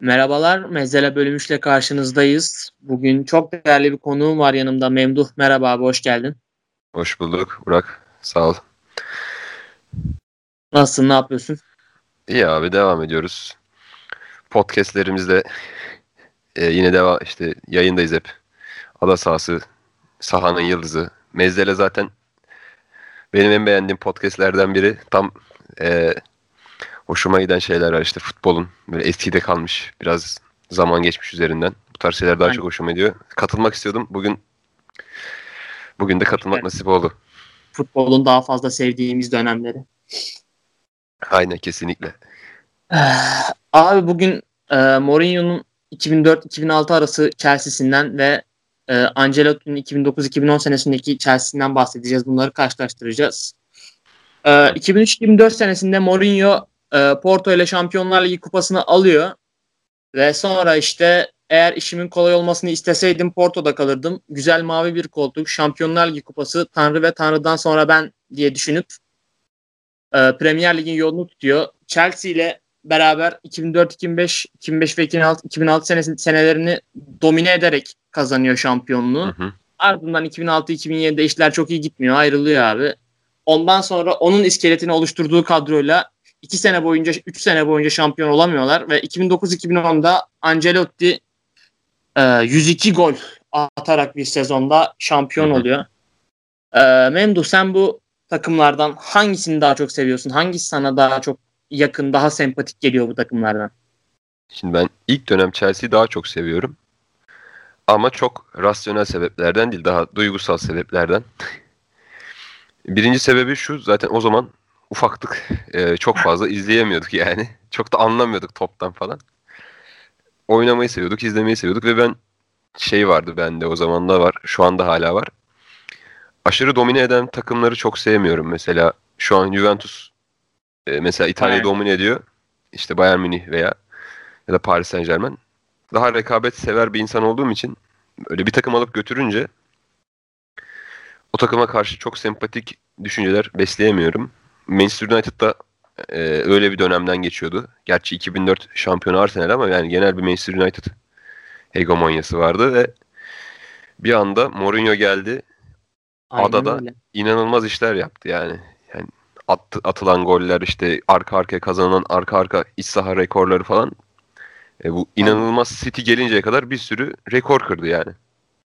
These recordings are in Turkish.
Merhabalar, Mezele bölümüşle karşınızdayız. Bugün çok değerli bir konuğum var yanımda. Memduh, merhaba abi, hoş geldin. Hoş bulduk Burak, sağ ol. Nasılsın, ne yapıyorsun? İyi abi, devam ediyoruz. Podcastlerimizde e, yine devam, işte yayındayız hep. Ada sahası, sahanın yıldızı. Mezele zaten benim en beğendiğim podcastlerden biri. Tam e, hoşuma giden şeyler var işte futbolun böyle eskide kalmış biraz zaman geçmiş üzerinden. Bu tarz şeyler daha Aynen. çok hoşuma gidiyor. Katılmak istiyordum. Bugün bugün de katılmak evet. nasip oldu. Futbolun daha fazla sevdiğimiz dönemleri. Aynen kesinlikle. Abi bugün e, Mourinho'nun 2004-2006 arası Chelsea'sinden ve e, Ancelotti'nin 2009-2010 senesindeki Chelsea'sinden bahsedeceğiz. Bunları karşılaştıracağız. E, 2003-2004 senesinde Mourinho e, Porto ile Şampiyonlar Ligi kupasını alıyor. Ve sonra işte eğer işimin kolay olmasını isteseydim Porto'da kalırdım. Güzel mavi bir koltuk, Şampiyonlar Ligi kupası, Tanrı ve Tanrı'dan sonra ben diye düşünüp e, Premier Lig'in yolunu tutuyor. Chelsea ile beraber 2004, 2005, 2005 ve 2006, 2006 senesi, senelerini domine ederek kazanıyor şampiyonluğu. Hı hı. Ardından 2006-2007'de işler çok iyi gitmiyor. Ayrılıyor abi. Ondan sonra onun iskeletini oluşturduğu kadroyla 2 sene boyunca 3 sene boyunca şampiyon olamıyorlar ve 2009-2010'da Ancelotti e, 102 gol atarak bir sezonda şampiyon oluyor. E, Memduh sen bu takımlardan hangisini daha çok seviyorsun? Hangisi sana daha çok yakın, daha sempatik geliyor bu takımlardan? Şimdi ben ilk dönem Chelsea'yi daha çok seviyorum. Ama çok rasyonel sebeplerden değil, daha duygusal sebeplerden. Birinci sebebi şu, zaten o zaman ufaktık. E, çok fazla izleyemiyorduk yani. Çok da anlamıyorduk toptan falan. Oynamayı seviyorduk, izlemeyi seviyorduk ve ben şey vardı bende o zaman da var. Şu anda hala var. Aşırı domine eden takımları çok sevmiyorum. Mesela şu an Juventus e, mesela İtalya'yı domine ediyor. İşte Bayern Münih veya ya da Paris Saint Germain. Daha rekabet sever bir insan olduğum için öyle bir takım alıp götürünce o takıma karşı çok sempatik düşünceler besleyemiyorum. Manchester United'da e, öyle bir dönemden geçiyordu. Gerçi 2004 şampiyonu Arsenal ama yani genel bir Manchester United hegemonyası vardı ve bir anda Mourinho geldi. Aynen Adada öyle. inanılmaz işler yaptı yani. Yani at, atılan goller işte arka arkaya kazanılan arka arka iç saha rekorları falan. E, bu inanılmaz City gelinceye kadar bir sürü rekor kırdı yani.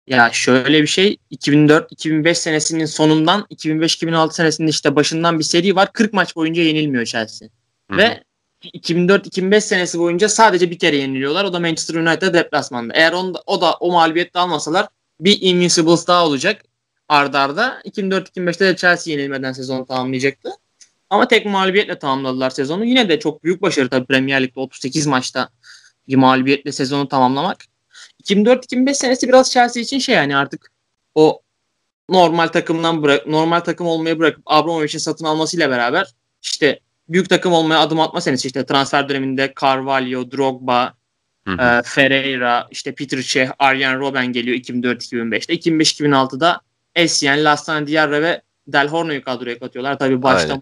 Ya şöyle bir şey 2004-2005 senesinin sonundan 2005-2006 senesinin işte başından bir seri var. 40 maç boyunca yenilmiyor Chelsea. Hı-hı. Ve 2004-2005 senesi boyunca sadece bir kere yeniliyorlar. O da Manchester United deplasmanda. Eğer on, o da o mağlubiyette almasalar bir Invincibles daha olacak ardarda. arda. 2004-2005'te de Chelsea yenilmeden sezonu tamamlayacaktı. Ama tek mağlubiyetle tamamladılar sezonu. Yine de çok büyük başarı tabii Premier Lig'de 38 maçta bir mağlubiyetle sezonu tamamlamak. 2004-2005 senesi biraz Chelsea için şey yani artık o normal takımdan bırak normal takım olmayı bırakıp Abramovich'in satın almasıyla beraber işte büyük takım olmaya adım atma senesi işte transfer döneminde Carvalho, Drogba, E, Ferreira, işte Peter Cech, Arjen Robben geliyor 2004-2005'te. 2005-2006'da Essien, Lassana Diarra ve Del Horno'yu kadroya katıyorlar. Tabii başta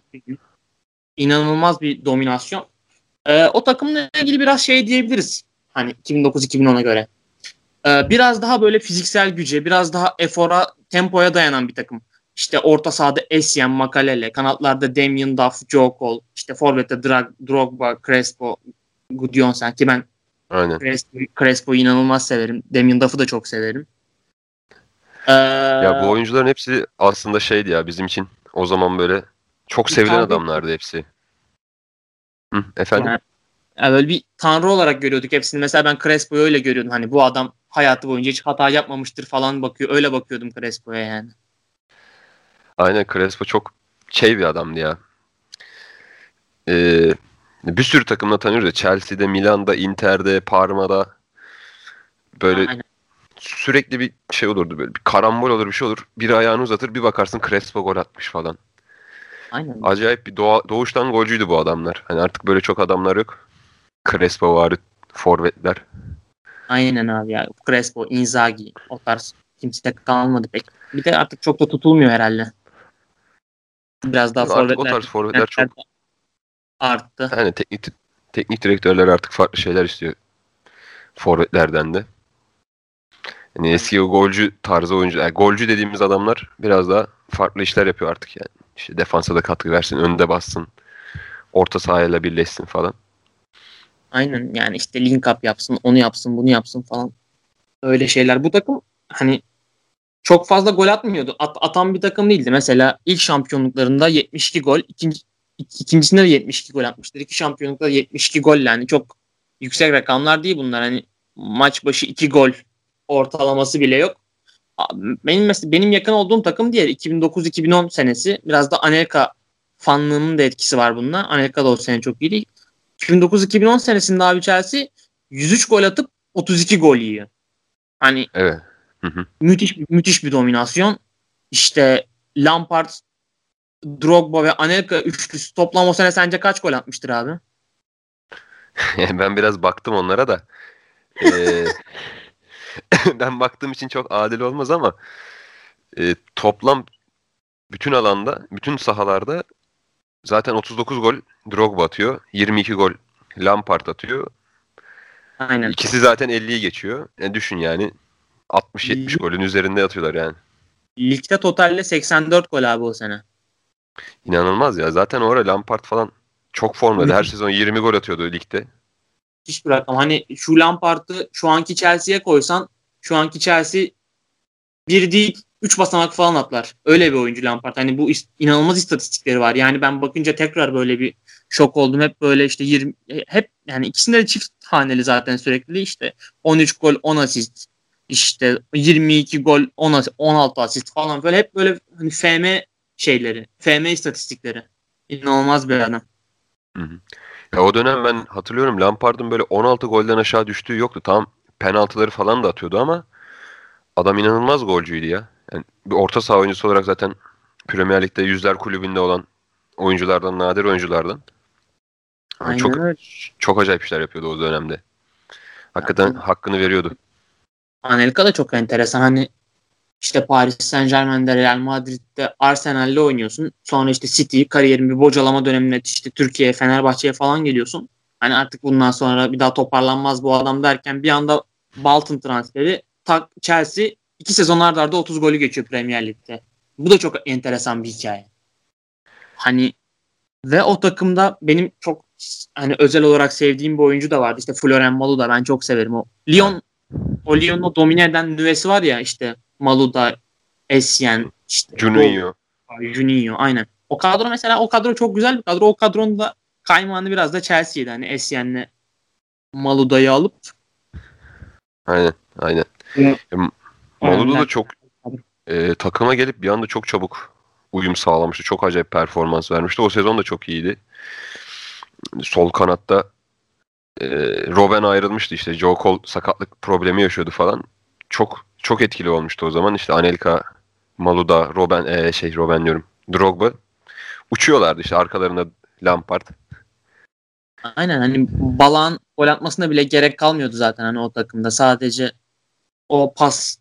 inanılmaz bir dominasyon. E, o takımla ilgili biraz şey diyebiliriz. Hani 2009-2010'a göre. Ee, biraz daha böyle fiziksel güce, biraz daha efora, tempoya dayanan bir takım. İşte orta sahada Essien, Makalele, kanatlarda Damien Duff, Joe Cole, işte forvette Drag, Drogba, Crespo, Gudjonsen ki ben Aynen. Crespo, Crespo'yu inanılmaz severim. Damien Duff'ı da çok severim. Ee, ya bu oyuncuların hepsi aslında şeydi ya bizim için o zaman böyle çok sevilen adamlardı hepsi. Hı, efendim? Yani, yani böyle bir tanrı olarak görüyorduk hepsini. Mesela ben Crespo'yu öyle görüyordum. Hani bu adam hayatı boyunca hiç hata yapmamıştır falan bakıyor. Öyle bakıyordum Crespo'ya yani. Aynen Crespo çok şey bir adamdı ya. Ee, bir sürü takımla tanıyoruz. Chelsea'de, Milan'da, Inter'de, Parma'da böyle Aynen. sürekli bir şey olurdu böyle. Bir karambol olur bir şey olur. Biri ayağını uzatır bir bakarsın Crespo gol atmış falan. Aynen. Acayip bir doğa, doğuştan golcüydü bu adamlar. Hani artık böyle çok adamlar yok. Crespo var, forvetler. Aynen abi ya. Crespo, Inzaghi o tarz kimse kalmadı pek. Bir de artık çok da tutulmuyor herhalde. Biraz daha forvetler. O tarz forvetler çok arttı. Yani teknik teknik direktörler artık farklı şeyler istiyor. forvetlerden de. Yani eski o golcü tarzı oyuncu, yani golcü dediğimiz adamlar biraz daha farklı işler yapıyor artık yani. İşte defansa da katkı versin, önde bassın, orta sahayla birleşsin falan. Aynen yani işte link up yapsın, onu yapsın, bunu yapsın falan. Öyle şeyler. Bu takım hani çok fazla gol atmıyordu. At, atan bir takım değildi. Mesela ilk şampiyonluklarında 72 gol, ikinci, ikincisinde de 72 gol atmıştır. İki şampiyonlukta 72 gol yani çok yüksek rakamlar değil bunlar. Hani maç başı 2 gol ortalaması bile yok. Benim mesela benim yakın olduğum takım diğer 2009-2010 senesi. Biraz da Anelka fanlığının da etkisi var bunda. Anelka da o sene çok iyi değil. 2009-2010 senesinde abi Chelsea 103 gol atıp 32 gol yiyor. Hani evet. müthiş müthiş bir dominasyon. İşte Lampard, Drogba ve Anelka üçlüsü toplam o sene sence kaç gol atmıştır abi? ben biraz baktım onlara da. Ee, ben baktığım için çok adil olmaz ama e, toplam bütün alanda, bütün sahalarda zaten 39 gol Drogba atıyor. 22 gol Lampard atıyor. Aynen. İkisi zaten 50'yi geçiyor. Yani düşün yani 60-70 golün üzerinde atıyorlar yani. Ligde totalde 84 gol abi o sene. İnanılmaz ya. Zaten orada Lampard falan çok formda. Her sezon 20 gol atıyordu ligde. Hiçbir rakam. Hani şu Lampard'ı şu anki Chelsea'ye koysan şu anki Chelsea bir değil 3 basamak falan atlar. Öyle bir oyuncu Lampard. Hani bu inanılmaz istatistikleri var. Yani ben bakınca tekrar böyle bir şok oldum. Hep böyle işte 20 hep yani ikisinde de çift haneli zaten sürekli işte 13 gol 10 asist işte 22 gol 10 16 asist falan böyle hep böyle hani FM şeyleri, FM istatistikleri. İnanılmaz bir adam. Hı hı. Ya o dönem ben hatırlıyorum Lampard'ın böyle 16 golden aşağı düştüğü yoktu. Tam penaltıları falan da atıyordu ama adam inanılmaz golcüydü ya. Yani bir orta saha oyuncusu olarak zaten Premier Lig'de yüzler kulübünde olan oyunculardan, nadir oyunculardan. Yani çok öyle. çok acayip işler yapıyordu o dönemde. Hakikaten Aynen. hakkını veriyordu. Anelka da çok enteresan. Hani işte Paris Saint Germain'de, Real Madrid'de, Arsenal'le oynuyorsun. Sonra işte City, kariyerin bir bocalama dönemine işte Türkiye, Fenerbahçe'ye falan geliyorsun. Hani artık bundan sonra bir daha toparlanmaz bu adam derken bir anda Bolton transferi tak Chelsea iki sezon arda arda 30 golü geçiyor Premier Lig'de. Bu da çok enteresan bir hikaye. Hani ve o takımda benim çok hani özel olarak sevdiğim bir oyuncu da vardı. İşte Florian Malu da ben çok severim. O Lyon o Lyon'u domine eden nüvesi var ya işte Maluda, Essien, işte Juninho. Juninho aynen. O kadro mesela o kadro çok güzel bir kadro. O kadronun da kaymağını biraz da Chelsea'ydi. Hani Essien'le Maluda'yı alıp Aynen aynen. Evet. Maluda da çok e, takıma gelip bir anda çok çabuk uyum sağlamıştı. Çok acayip performans vermişti. O sezon da çok iyiydi. Sol kanatta e, Robben ayrılmıştı işte. Joe Cole sakatlık problemi yaşıyordu falan. Çok çok etkili olmuştu o zaman. İşte Anelka, Maluda, Robben e, şey Robben diyorum. Drogba uçuyorlardı işte arkalarında Lampard. Aynen hani Balan gol atmasına bile gerek kalmıyordu zaten hani o takımda. Sadece o pas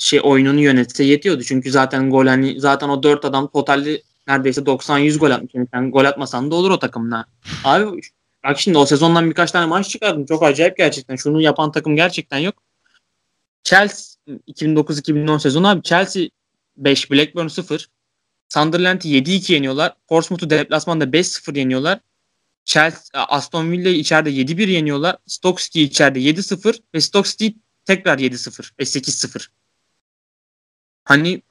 şey oyununu yönetse yetiyordu. Çünkü zaten gol hani zaten o dört adam totalde neredeyse 90-100 gol atmış. Yani sen gol atmasan da olur o takımda. Abi bak şimdi o sezondan birkaç tane maç çıkardım. Çok acayip gerçekten. Şunu yapan takım gerçekten yok. Chelsea 2009-2010 sezonu abi Chelsea 5 Blackburn 0. Sunderland'i 7-2 yeniyorlar. Portsmouth'u deplasmanda 5-0 yeniyorlar. Chelsea, Aston Villa'yı içeride 7-1 yeniyorlar. Stoke City içeride 7-0 ve Stoke City tekrar 7-0 ve 8-0. Hani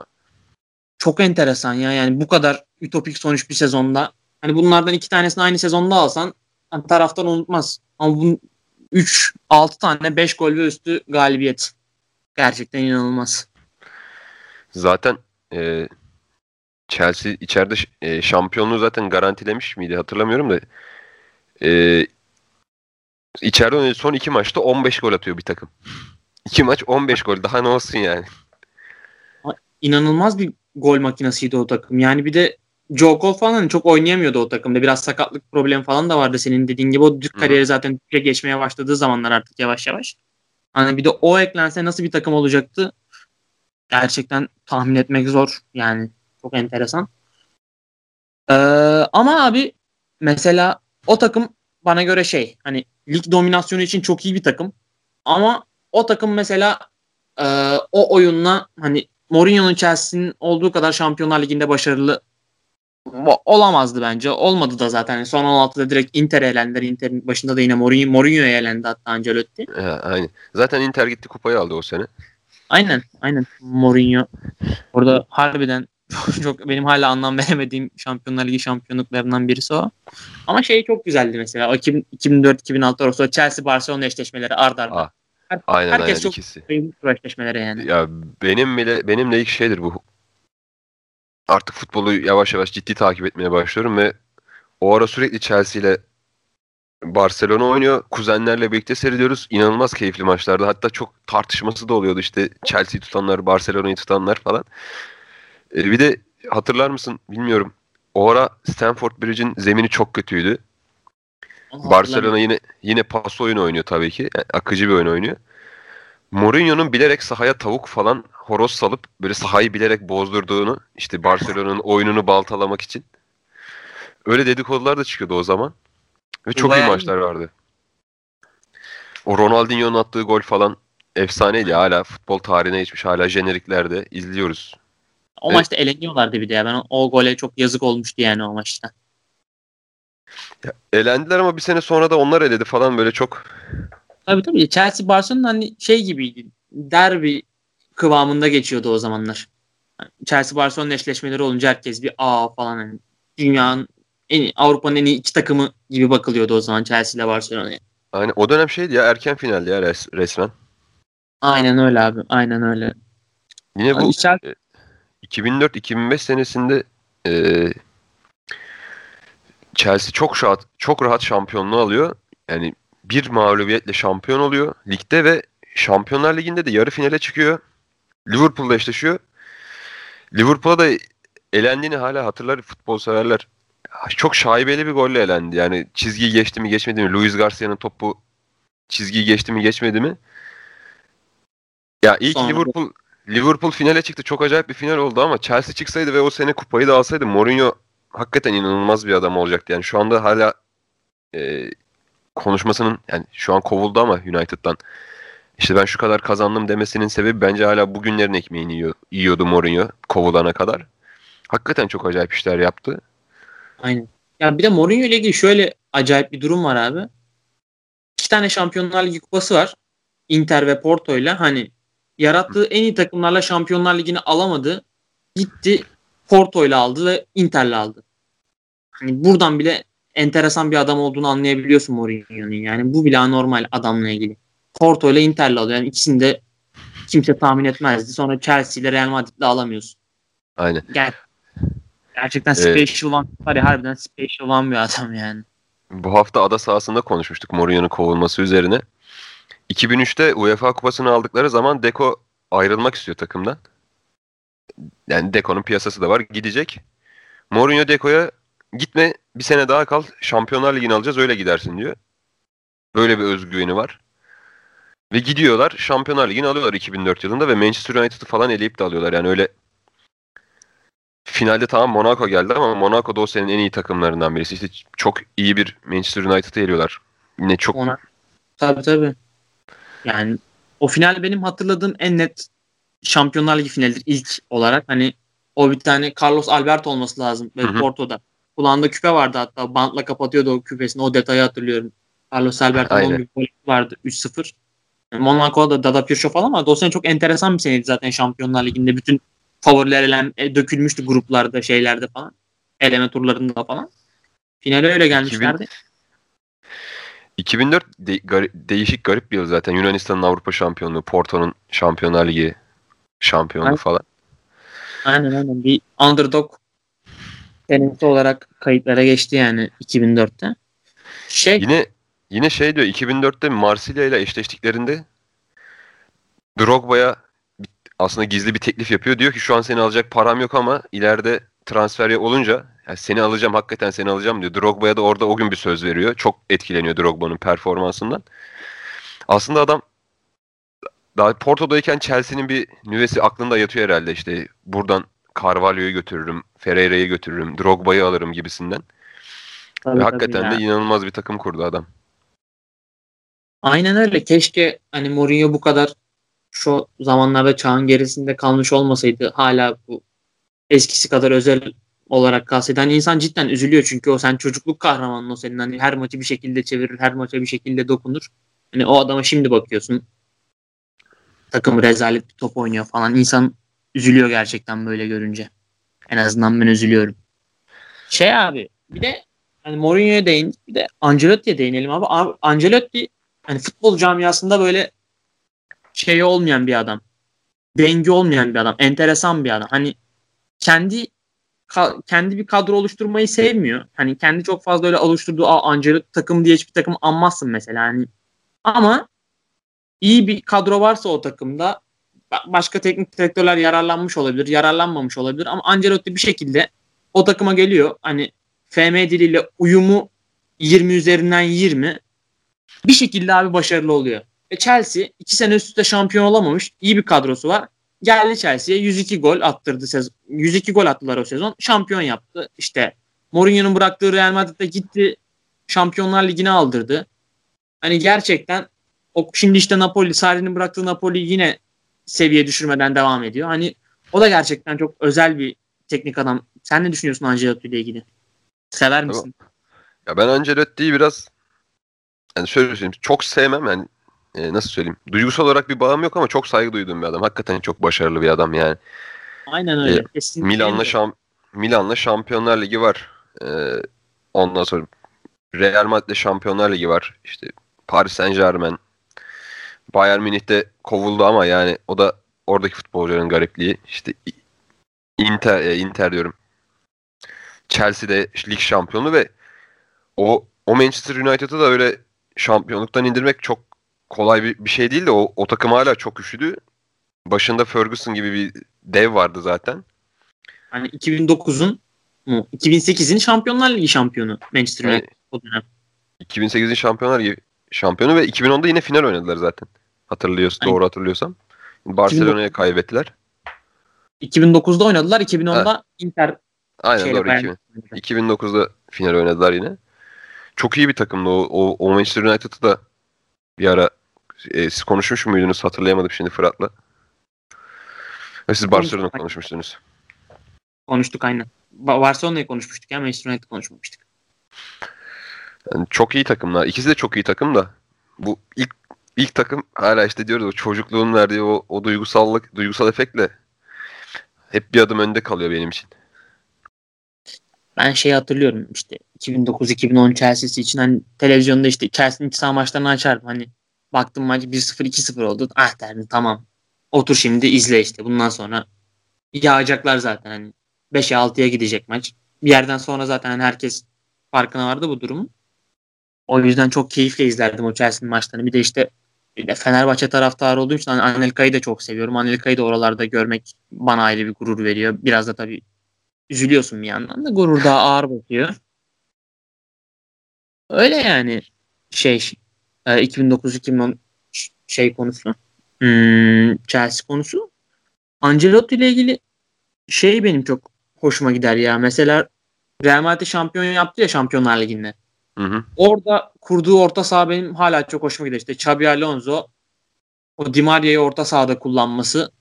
çok enteresan ya yani bu kadar ütopik sonuç bir sezonda. Hani bunlardan iki tanesini aynı sezonda alsan hani taraftar unutmaz. Ama bu 3 6 tane 5 gol ve üstü galibiyet. Gerçekten inanılmaz. Zaten e, Chelsea içeride e, şampiyonluğu zaten garantilemiş miydi hatırlamıyorum da e, içeride son iki maçta 15 gol atıyor bir takım. İki maç 15 gol. Daha ne olsun yani. İnanılmaz bir gol makinasıydı o takım. Yani bir de Joe Cole falan hani çok oynayamıyordu o takımda. Biraz sakatlık problemi falan da vardı senin dediğin gibi. O Türk kariyeri zaten Türkiye geçmeye başladığı zamanlar artık yavaş yavaş. Hani bir de o eklense nasıl bir takım olacaktı? Gerçekten tahmin etmek zor. Yani çok enteresan. Ee, ama abi mesela o takım bana göre şey hani lig dominasyonu için çok iyi bir takım. Ama o takım mesela e, o oyunla hani Mourinho'nun Chelsea'nin olduğu kadar Şampiyonlar Ligi'nde başarılı olamazdı bence. Olmadı da zaten. Son 16'da direkt Inter elendiler. Inter'in başında da yine Mourinho, Mourinho elendi hatta Ancelotti. He, aynen. Zaten Inter gitti kupayı aldı o sene. Aynen. Aynen. Mourinho. Orada harbiden çok benim hala anlam veremediğim Şampiyonlar Ligi şampiyonluklarından birisi o. Ama şey çok güzeldi mesela. O 2004-2006 arası Chelsea Barcelona eşleşmeleri ard arda. Aa, aynen Herkes aynen çok ikisi. bayılmıştır eşleşmelere yani. Ya benim bile benim de ilk şeydir bu. Artık futbolu yavaş yavaş ciddi takip etmeye başlıyorum ve o ara sürekli Chelsea ile Barcelona oynuyor. Kuzenlerle birlikte seyrediyoruz. İnanılmaz keyifli maçlarda. Hatta çok tartışması da oluyordu işte Chelsea'yi tutanlar, Barcelona'yı tutanlar falan. E, bir de hatırlar mısın bilmiyorum. O ara Stamford Bridge'in zemini çok kötüydü. Barcelona yine yine pas oyunu oynuyor tabii ki. Yani akıcı bir oyun oynuyor. Mourinho'nun bilerek sahaya tavuk falan horoz salıp böyle sahayı bilerek bozdurduğunu işte Barcelona'nın oyununu baltalamak için. Öyle dedikodular da çıkıyordu o zaman. Ve çok iyi Bayağı iyi. maçlar vardı. O Ronaldinho'nun attığı gol falan efsaneydi. Hala futbol tarihine geçmiş. Hala jeneriklerde izliyoruz. O Evet. maçta eleniyorlardı bir de ya. Ben o, o gole çok yazık olmuştu yani o maçta. Elendiler ama bir sene sonra da onlar eledi falan böyle çok Tabii tabii. Chelsea Barcelona hani şey gibiydi. Derbi kıvamında geçiyordu o zamanlar. Yani Chelsea Barcelona eşleşmeleri olunca herkes bir aa falan hani dünyanın en Avrupa'nın en iyi iki takımı gibi bakılıyordu o zaman Chelsea ile Barcelona'ya. hani o dönem şeydi ya erken finaldi ya res- resmen. Aynen öyle abi. Aynen öyle. Yine bu Hani Chelsea- 2004-2005 senesinde e, Chelsea çok rahat çok rahat şampiyonluğu alıyor. Yani bir mağlubiyetle şampiyon oluyor ligde ve Şampiyonlar Ligi'nde de yarı finale çıkıyor. Liverpool'la eşleşiyor. Liverpool'a da elendiğini hala hatırlar futbol severler. Çok şaibeli bir golle elendi. Yani çizgiyi geçti mi geçmedi mi? Luis Garcia'nın topu çizgiyi geçti mi geçmedi mi? Ya ilk Sonra- Liverpool Liverpool finale çıktı. Çok acayip bir final oldu ama Chelsea çıksaydı ve o sene kupayı da alsaydı Mourinho hakikaten inanılmaz bir adam olacaktı. Yani şu anda hala e, konuşmasının yani şu an kovuldu ama United'dan işte ben şu kadar kazandım demesinin sebebi bence hala bugünlerin ekmeğini yiyor, yiyordu Mourinho kovulana kadar. Hakikaten çok acayip işler yaptı. Aynen. Ya bir de Mourinho ile ilgili şöyle acayip bir durum var abi. İki tane Şampiyonlar Ligi kupası var. Inter ve Porto ile hani yarattığı en iyi takımlarla Şampiyonlar Ligi'ni alamadı. Gitti Porto ile aldı ve Inter'le aldı. Hani buradan bile enteresan bir adam olduğunu anlayabiliyorsun Mourinho'nun. Yani bu bile anormal adamla ilgili. Porto ile Inter'le alıyor. Yani ikisini de kimse tahmin etmezdi. Sonra Chelsea ile Real Madrid'le alamıyorsun. Aynen. Gel. Gerçekten special one var ya harbiden special one bir adam yani. Bu hafta ada sahasında konuşmuştuk Mourinho'nun kovulması üzerine. 2003'te UEFA kupasını aldıkları zaman Deco ayrılmak istiyor takımdan. Yani Deco'nun piyasası da var. Gidecek. Mourinho Deco'ya gitme bir sene daha kal. Şampiyonlar Ligi'ni alacağız öyle gidersin diyor. Böyle bir özgüveni var. Ve gidiyorlar. Şampiyonlar Ligi'ni alıyorlar 2004 yılında ve Manchester United'ı falan eleyip de alıyorlar. Yani öyle finalde tamam Monaco geldi ama Monaco da o senin en iyi takımlarından birisi. İşte çok iyi bir Manchester United'ı eliyorlar. Yine çok Ona tabii tabii. Yani o final benim hatırladığım en net Şampiyonlar Ligi finalidir ilk olarak. Hani o bir tane Carlos Alberto olması lazım ve. Porto'da. Kulağında küpe vardı hatta bantla kapatıyordu o küpesini. O detayı hatırlıyorum. Carlos Alberto'nun bir golü vardı 3-0. Yani Monaco'da Dada Pirşo falan vardı. O sene çok enteresan bir seneydi zaten Şampiyonlar Ligi'nde. Bütün favoriler elen, e, dökülmüştü gruplarda şeylerde falan. Eleme turlarında falan. Finale öyle gelmişlerdi. 2004 de- gari- değişik garip bir yıl zaten. Yunanistan'ın Avrupa şampiyonluğu, Porto'nun Şampiyonlar Ligi şampiyonluğu Aynen. falan. Aynen aynen. Bir underdog senesi olarak kayıtlara geçti yani 2004'te. Şey Yine yine şey diyor 2004'te Marsilya ile eşleştiklerinde Drogba'ya aslında gizli bir teklif yapıyor. Diyor ki şu an seni alacak param yok ama ileride transfer olunca yani seni alacağım hakikaten seni alacağım diyor. Drogba'ya da orada o gün bir söz veriyor. Çok etkileniyor Drogba'nın performansından. Aslında adam daha Porto'dayken Chelsea'nin bir nüvesi aklında yatıyor herhalde işte buradan Carvalho'yu götürürüm, Ferreira'yı götürürüm, Drogba'yı alırım gibisinden. tabii, Ve tabii hakikaten ya. de inanılmaz bir takım kurdu adam. Aynen öyle. Keşke hani Mourinho bu kadar şu zamanlarda çağın gerisinde kalmış olmasaydı hala bu eskisi kadar özel olarak kalsaydı. Hani insan cidden üzülüyor çünkü o sen çocukluk kahramanın o senin. Hani her maçı bir şekilde çevirir, her maça bir şekilde dokunur. Hani o adama şimdi bakıyorsun. Takım rezalet bir top oynuyor falan. İnsan üzülüyor gerçekten böyle görünce. En azından ben üzülüyorum. Şey abi bir de hani Mourinho'ya değin bir de Ancelotti'ye değinelim abi. Ancelotti hani futbol camiasında böyle şey olmayan bir adam. Dengi olmayan bir adam. Enteresan bir adam. Hani kendi kendi bir kadro oluşturmayı sevmiyor. Hani kendi çok fazla öyle oluşturduğu Ancelotti takım diye hiçbir takım anmazsın mesela. Hani ama iyi bir kadro varsa o takımda başka teknik direktörler yararlanmış olabilir, yararlanmamış olabilir ama Ancelotti bir şekilde o takıma geliyor. Hani FM diliyle uyumu 20 üzerinden 20 bir şekilde abi başarılı oluyor. Ve Chelsea iki sene üst üste şampiyon olamamış. iyi bir kadrosu var. Geldi Chelsea'ye 102 gol attırdı sezon. 102 gol attılar o sezon. Şampiyon yaptı. İşte Mourinho'nun bıraktığı Real Madrid'de gitti. Şampiyonlar Ligi'ne aldırdı. Hani gerçekten o şimdi işte Napoli, Sarri'nin bıraktığı Napoli yine seviye düşürmeden devam ediyor. Hani o da gerçekten çok özel bir teknik adam. Sen ne düşünüyorsun Ancelotti ile ilgili? Sever misin? Ya ben Ancelotti'yi biraz yani şöyle söyleyeyim çok sevmem yani e, nasıl söyleyeyim duygusal olarak bir bağım yok ama çok saygı duyduğum bir adam. Hakikaten çok başarılı bir adam yani. Aynen öyle. E, Milan'la şam Milan'la Şampiyonlar Ligi var. E, ondan sonra Real Madrid'le Şampiyonlar Ligi var. İşte Paris Saint Germain Bayern Münih'te kovuldu ama yani o da oradaki futbolcuların garipliği. İşte Inter, e, Inter diyorum. Chelsea'de lig şampiyonu ve o o Manchester United'ı da öyle şampiyonluktan indirmek çok kolay bir, bir şey değil de o, o takım hala çok güçlüydü. Başında Ferguson gibi bir dev vardı zaten. Hani 2009'un 2008'in Şampiyonlar Ligi şampiyonu Manchester United yani, o dönem. 2008'in Şampiyonlar Ligi şampiyonu ve 2010'da yine final oynadılar zaten. Hatırlıyorsun, doğru hatırlıyorsam. Barcelona'ya kaybettiler. 2009'da oynadılar. 2010'da ha. Inter Aynen doğru. 2000, 2009'da final oynadılar yine. Çok iyi bir takımdı. O, o, o Manchester United'ı da bir ara e, siz konuşmuş muydunuz? Hatırlayamadım şimdi Fırat'la. Siz Barcelona konuşmuştunuz. Konuştuk aynen. Barcelona'yı konuşmuştuk ya Manchester United konuşmamıştık. Yani çok iyi takımlar. İkisi de çok iyi takım da. Bu ilk ilk takım hala işte diyoruz o çocukluğun verdiği o, o duygusallık, duygusal efektle hep bir adım önde kalıyor benim için. Ben şey hatırlıyorum işte 2009-2010 Chelsea'si için hani televizyonda işte Chelsea'nin iç saha maçlarını açardım. Hani baktım maç 1-0 2-0 oldu. Ah derdim tamam. Otur şimdi izle işte. Bundan sonra yağacaklar zaten hani 5'e 6'ya gidecek maç. Bir yerden sonra zaten hani herkes farkına vardı bu durumun. O yüzden çok keyifle izlerdim o Chelsea'nin maçlarını. Bir de işte bir de Fenerbahçe taraftarı olduğum için Anelka'yı da çok seviyorum. Anelka'yı da oralarda görmek bana ayrı bir gurur veriyor. Biraz da tabii üzülüyorsun bir yandan da gurur daha ağır bakıyor. Öyle yani şey 2009-2010 e, şey konusu hmm, Chelsea konusu Ancelotti ile ilgili şey benim çok hoşuma gider ya. Mesela Real Madrid şampiyon yaptı ya Şampiyonlar Ligi'nde. Hı hı. Orada kurduğu orta saha benim hala çok hoşuma gidiyor. İşte Xabi Alonso o Di Maria'yı orta sahada kullanması.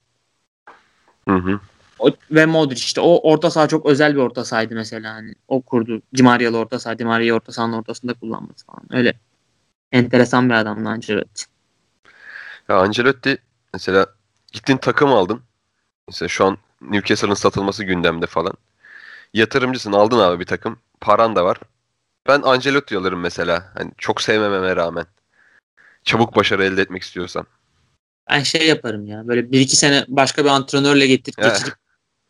Hı hı. O, ve Modric işte. O orta saha çok özel bir orta sahaydı mesela. Hani o kurdu. Di Maria'lı orta saha Di Maria'yı orta sahanın ortasında kullanması falan. Öyle. Enteresan bir adamdı Ancelotti. Ya Ancelotti mesela gittin takım aldın. Mesela şu an Newcastle'ın satılması gündemde falan. Yatırımcısın aldın abi bir takım. Paran da var ben Ancelotti alırım mesela. Hani çok sevmememe rağmen. Çabuk başarı elde etmek istiyorsam. Ben şey yaparım ya. Böyle bir iki sene başka bir antrenörle getir, geçirip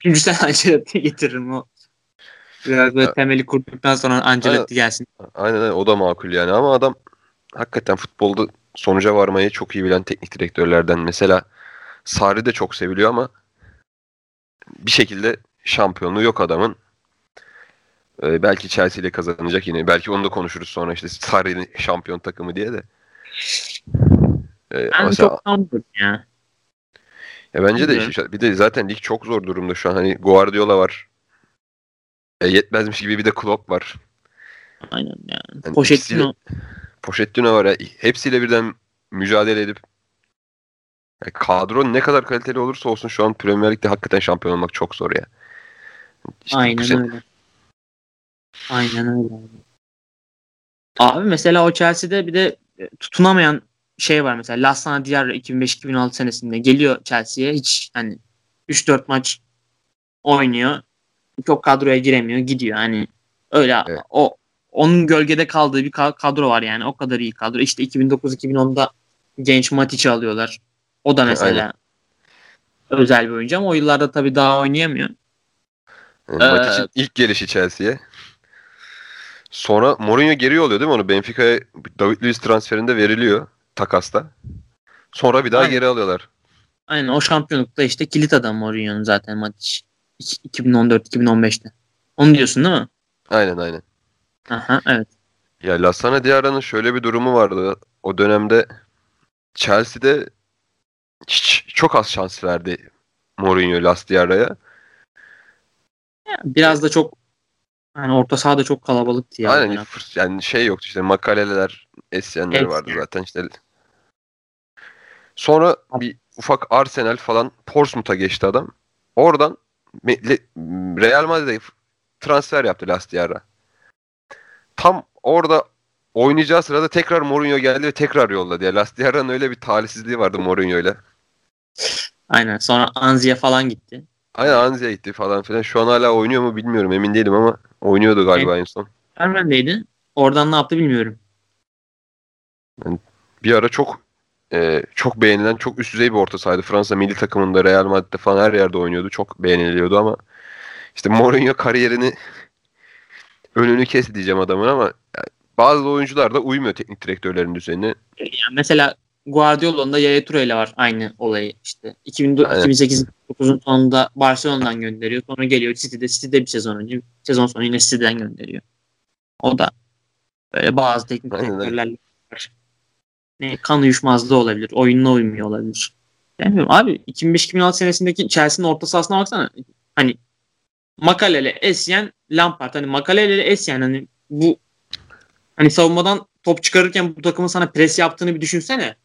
üçüncü sene Ancelotti'yi getiririm o. Biraz böyle temeli kurduktan sonra Ancelotti gelsin. Aynen öyle. O da makul yani. Ama adam hakikaten futbolda sonuca varmayı çok iyi bilen teknik direktörlerden. Mesela Sarri de çok seviliyor ama bir şekilde şampiyonluğu yok adamın. Ee, belki Chelsea ile kazanacak yine. Belki onu da konuşuruz sonra işte Sarri'nin şampiyon takımı diye de. Ee, ben mesela, çok sandım ya. Ya bence de işte, bir de zaten lig çok zor durumda şu an. Hani Guardiola var. E, yetmezmiş gibi bir de Klopp var. Aynen yani. yani Pochettino. Pochettino var. Ya. Hepsiyle birden mücadele edip yani kadro ne kadar kaliteli olursa olsun şu an Premier Lig'de hakikaten şampiyon olmak çok zor ya. İşte bu Aynen sene- öyle. Aynen öyle. abi. Abi mesela o Chelsea'de bir de e, tutunamayan şey var mesela. Lassana Diarra 2005-2006 senesinde geliyor Chelsea'ye hiç hani 3-4 maç oynuyor. Çok kadroya giremiyor gidiyor. Hani öyle Evet. o onun gölgede kaldığı bir ka- kadro var yani. O kadar iyi kadro. İşte 2009-2010'da genç Matic'i alıyorlar. O da mesela özel bir oyuncu ama o yıllarda tabii daha oynayamıyor. Yani Ee, Matic'in ilk gelişi Chelsea'ye. Sonra Mourinho geri oluyor değil mi onu? Benfica'ya David Luiz transferinde veriliyor takasta. Sonra bir daha Aynen. geri alıyorlar. Aynen o şampiyonlukta işte kilit adam Mourinho'nun zaten. İki- 2014-2015'te. Onu diyorsun değil mi? Aynen aynen. Aha evet. Ya Lassana Diarra'nın şöyle bir durumu vardı. O dönemde Chelsea'de hiç, çok az şans verdi Mourinho Las Diarra'ya. Biraz da çok hani orta sahada çok kalabalıktı ya. Aynen fırs- yani şey yoktu işte Makaleleler, Essyenler Essien. vardı zaten işte. Sonra bir ufak Arsenal falan Portsmouth'a geçti adam. Oradan Real Madrid'e transfer yaptı Las Diarra. Tam orada oynayacağı sırada tekrar Mourinho geldi ve tekrar yolladı. Ya Las Diarra'nın öyle bir talihsizliği vardı Mourinho ile. Aynen. Sonra Anzi'ye falan gitti. Aynen Anzi'ye gitti falan filan. Şu an hala oynuyor mu bilmiyorum emin değilim ama oynuyordu galiba en son. Ermen'deydi. Oradan ne yaptı bilmiyorum. bir ara çok e, çok beğenilen, çok üst düzey bir orta sahaydı. Fransa milli takımında, Real Madrid'de falan her yerde oynuyordu. Çok beğeniliyordu ama işte Mourinho kariyerini önünü kesti diyeceğim adamın ama yani bazı oyuncular da uymuyor teknik direktörlerin düzenine. Yani mesela Guardiola'nın da Yaya Toure ile var aynı olayı. İşte Aynen. 2008-2009'un sonunda Barcelona'dan gönderiyor. Sonra geliyor City'de. City'de bir sezon önce. Sezon sonu yine City'den gönderiyor. O da böyle bazı teknik direktörlerle var. ne, kan uyuşmazlığı olabilir. Oyununa uymuyor olabilir. Bilmiyorum abi 2005-2006 senesindeki Chelsea'nin orta sahasına baksana. Hani Makalele, Essien, Lampard. Hani Makalele, Essien hani bu hani savunmadan top çıkarırken bu takımın sana pres yaptığını bir düşünsene.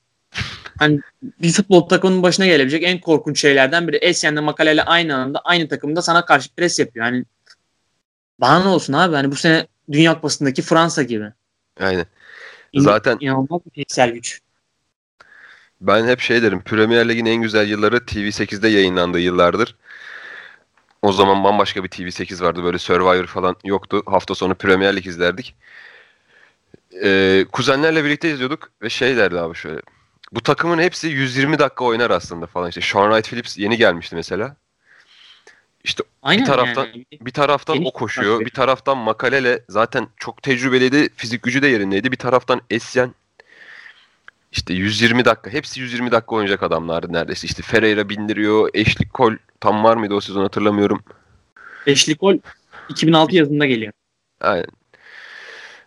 Hani bir futbol takımının başına gelebilecek en korkunç şeylerden biri. Essien'le Makalele aynı anda aynı takımda sana karşı pres yapıyor. Hani bana ne olsun abi hani bu sene Dünya Kupası'ndaki Fransa gibi. Aynen. Zaten- inanılmaz bir fiziksel güç. Ben hep şey derim. Premier Lig'in en güzel yılları TV8'de yayınlandığı yıllardır. O zaman bambaşka bir TV8 vardı. Böyle Survivor falan yoktu. Hafta sonu Premier Lig izlerdik. Ee, kuzenlerle birlikte izliyorduk ve şey derdi abi şöyle. Bu takımın hepsi 120 dakika oynar aslında falan. İşte Sean Wright Phillips yeni gelmişti mesela. İşte Aynen taraftan- yani. bir taraftan Geniş o koşuyor. bir Bir taraftan Makalele zaten çok tecrübeliydi. Fizik gücü de yerindeydi. Bir taraftan Essien işte 120 dakika. Hepsi 120 dakika oynayacak adamlardı neredeyse. İşte Ferreira bindiriyor. Ashley Cole tam var mıydı o sezon hatırlamıyorum. Beşlik gol 2006 yazında geliyor. Aynen.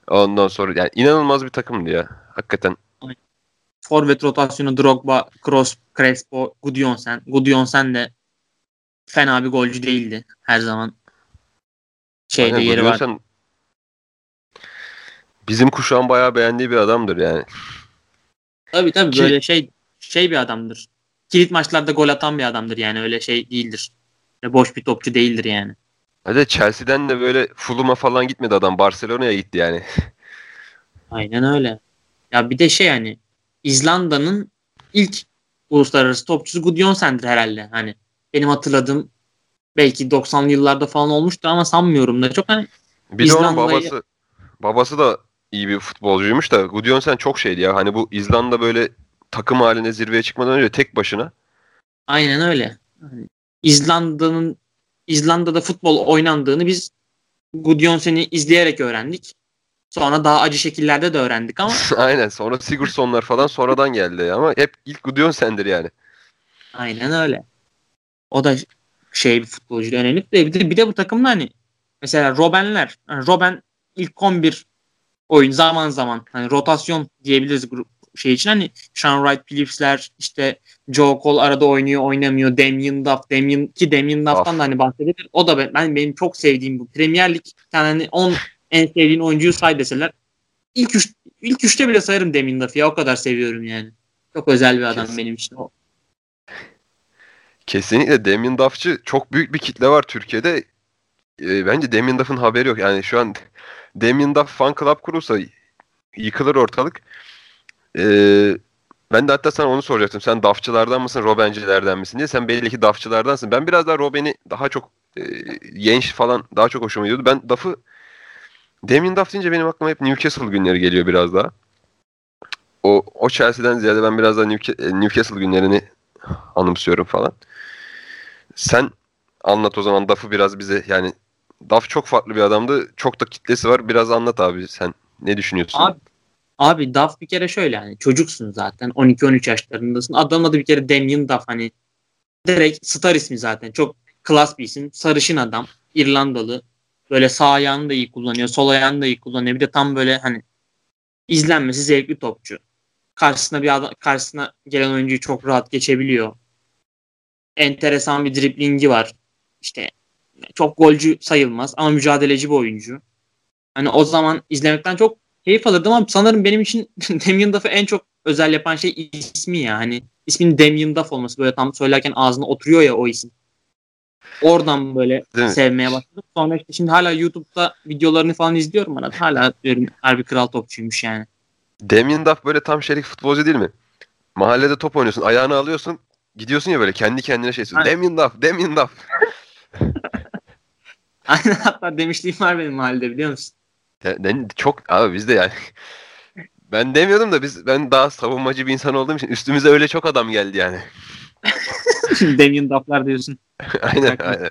Ondan sonra yani inanılmaz bir takımdı ya. Hakikaten. Forvet rotasyonu Drogba, Kroos, Crespo, Gudjonsen. Gudjonsen de fena bir golcü değildi her zaman. Şeyde Aynen, yeri var. Bizim kuşağın bayağı beğendiği bir adamdır yani. Tabii tabii Ki- böyle şey şey bir adamdır. Kilit maçlarda gol atan bir adamdır yani öyle şey değildir. Öyle boş bir topçu değildir yani. Hadi Chelsea'den de böyle Fulham'a falan gitmedi adam. Barcelona'ya gitti yani. Aynen öyle. Ya bir de şey hani İzlanda'nın ilk uluslararası topçusu Gudjonsen'dir herhalde. Hani benim hatırladığım belki 90'lı yıllarda falan olmuştu ama sanmıyorum da çok hani Bir de onun babası babası da iyi bir futbolcuymuş da Gudjonsen çok şeydi ya. Hani bu İzlanda böyle takım halinde zirveye çıkmadan önce tek başına aynen öyle. Hani İzlanda'nın İzlanda'da futbol oynandığını biz Gudjonsen'i izleyerek öğrendik. Sonra daha acı şekillerde de öğrendik ama aynen sonra Sigurdssonlar falan sonradan geldi ama hep ilk Gudjonsen'dir yani. Aynen öyle. O da şey bir futbolcu önemli. Bir de, bir de bu takımda hani mesela Robben'ler. Yani Robben ilk 11 oyun zaman zaman hani rotasyon diyebiliriz grup şey için hani Sean Wright Phillips'ler işte Joe Cole arada oynuyor oynamıyor Damien Duff Damien ki Damien Duff'tan Duff. da hani bahsedebilir. O da ben, ben benim çok sevdiğim bu Premier Lig yani hani 10 en sevdiğin oyuncuyu say deseler ilk üç, ilk üçte bile sayarım Damien Duff'ı ya o kadar seviyorum yani. Çok özel bir adam Kesin. benim için. O. Kesinlikle Damien Duff'çı çok büyük bir kitle var Türkiye'de. E, bence Damien Duff'ın haberi yok. Yani şu an Damien Duff fan club kurulsa yıkılır ortalık. E, ben de hatta sana onu soracaktım. Sen Duff'çılardan mısın, Robben'cilerden misin diye. Sen belli ki Duff'çılardansın. Ben biraz daha Robben'i daha çok e, genç falan daha çok hoşuma gidiyordu. Ben Duff'ı Damien Duff deyince benim aklıma hep Newcastle günleri geliyor biraz daha. O, o Chelsea'den ziyade ben biraz daha Newca- Newcastle günlerini anımsıyorum falan. Sen anlat o zaman Duff'ı biraz bize yani Duff çok farklı bir adamdı. Çok da kitlesi var. Biraz anlat abi sen. Ne düşünüyorsun? Abi, abi Duff bir kere şöyle hani çocuksun zaten 12-13 yaşlarındasın. Adamın adı bir kere Damien Duff hani direkt star ismi zaten. Çok klas bir isim. Sarışın adam. İrlandalı. Böyle sağ ayağını da iyi kullanıyor. Sol ayağını da iyi kullanıyor. Bir de tam böyle hani izlenmesi zevkli topçu. Karşısına bir adam, karşısına gelen oyuncuyu çok rahat geçebiliyor. Enteresan bir driblingi var. İşte çok golcü sayılmaz ama mücadeleci bir oyuncu. Hani o zaman izlemekten çok keyif alırdım ama sanırım benim için Damien Duff'ı en çok özel yapan şey ismi ya. Hani ismin Damien Duff olması böyle tam söylerken ağzına oturuyor ya o isim. Oradan böyle Değil mi? sevmeye başladım. Sonra işte şimdi hala YouTube'da videolarını falan izliyorum bana. Hala diyorum harbi kral topçuymuş yani. Damien Duff böyle tam şerik futbolcu değil mi? Mahallede top oynuyorsun, ayağını alıyorsun, gidiyorsun ya böyle kendi kendine şey söylüyorsun. Aynen. Damien Duff, Damien Duff. Aynen hatta demişliğim var benim mahallede biliyor musun? De- de- çok abi biz de yani. Ben demiyordum da biz ben daha savunmacı bir insan olduğum için üstümüze öyle çok adam geldi yani. Damien Duff'lar diyorsun. aynen aynen.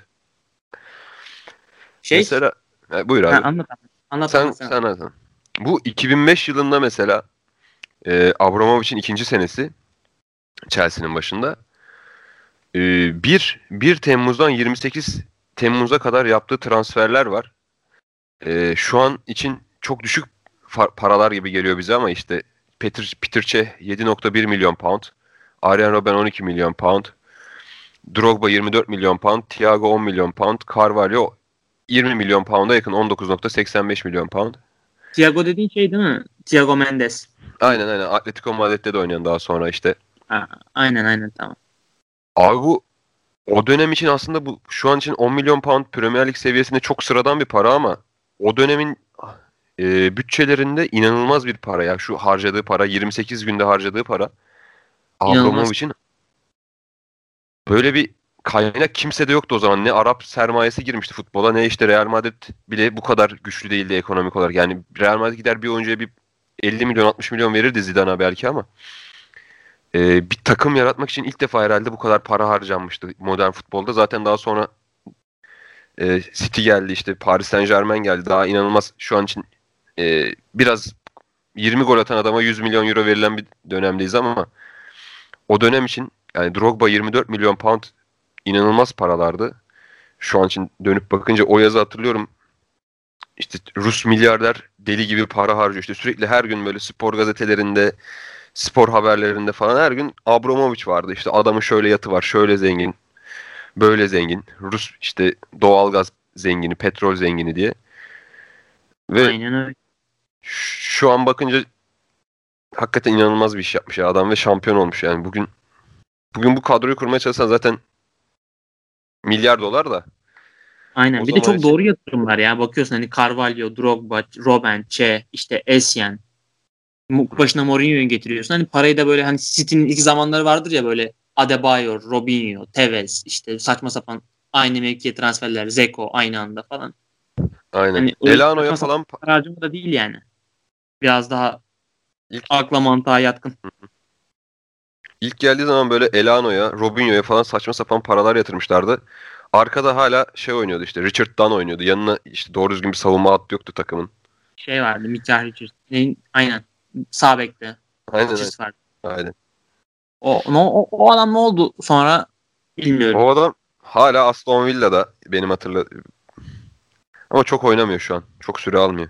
Şey, Mesela Ha, buyur abi. ha, anlat anlat. Sen anlat, sen. sen anlat. Bu 2005 yılında mesela e, Abramovich'in ikinci senesi Chelsea'nin başında e, 1 1 Temmuz'dan 28 Temmuz'a kadar yaptığı transferler var. E, şu an için çok düşük paralar gibi geliyor bize ama işte Peter Peter Cech 7.1 milyon pound, Arjen Robben 12 milyon pound, Drogba 24 milyon pound, Thiago 10 milyon pound, Carvalho 20 milyon pound'a yakın 19.85 milyon pound. Thiago dediğin şey değil mi? Thiago Mendes. Aynen aynen Atletico Madrid'de de oynayan daha sonra işte. Ha, aynen aynen tamam. Abi bu o dönem için aslında bu şu an için 10 milyon pound Premier Lig seviyesinde çok sıradan bir para ama o dönemin e, bütçelerinde inanılmaz bir para ya. Şu harcadığı para 28 günde harcadığı para. İnanılmaz. Böyle bir kaynak kimsede yoktu o zaman. Ne Arap sermayesi girmişti futbola ne işte Real Madrid bile bu kadar güçlü değildi ekonomik olarak. Yani Real Madrid gider bir oyuncuya bir 50 milyon 60 milyon verirdi Zidane'a belki ama e, bir takım yaratmak için ilk defa herhalde bu kadar para harcanmıştı modern futbolda. Zaten daha sonra e, City geldi işte Paris Saint Germain geldi. Daha inanılmaz şu an için e, biraz 20 gol atan adama 100 milyon euro verilen bir dönemdeyiz ama o dönem için yani Drogba 24 milyon pound inanılmaz paralardı. Şu an için dönüp bakınca o yazı hatırlıyorum. İşte Rus milyarder deli gibi para harcıyor. İşte sürekli her gün böyle spor gazetelerinde, spor haberlerinde falan her gün Abramovich vardı. İşte adamın şöyle yatı var, şöyle zengin, böyle zengin. Rus işte doğalgaz zengini, petrol zengini diye. Ve Aynen öyle. şu an bakınca hakikaten inanılmaz bir iş yapmış ya adam ve şampiyon olmuş yani. Bugün bugün bu kadroyu kurmaya çalışsan zaten milyar dolar da Aynen. O bir de çok için- doğru yatırımlar ya. Bakıyorsun hani Carvalho, Drogba, Robben, Che, işte Essien. Başına Mourinho'yu getiriyorsun. Hani parayı da böyle hani City'nin ilk zamanları vardır ya böyle Adebayor, Robinho, Tevez işte saçma sapan aynı mevkiye transferler, Zeko aynı anda falan. aynen. Hani o Elano'ya saçma falan harcama da değil yani. Biraz daha İlk- akla mantığa yatkın. İlk geldiği zaman böyle Elano'ya, Robinho'ya falan saçma sapan paralar yatırmışlardı. Arkada hala şey oynuyordu işte Richard Dunn oynuyordu. Yanına işte doğru düzgün bir savunma hattı yoktu takımın. Şey vardı, Mikael Richards. Neyin- Aynen. Sağ bekte. Aynen. Richards vardı. aynen. O, no- o, o adam ne oldu sonra bilmiyorum. O adam hala Aston Villa'da benim hatırladığım. Ama çok oynamıyor şu an. Çok süre almıyor.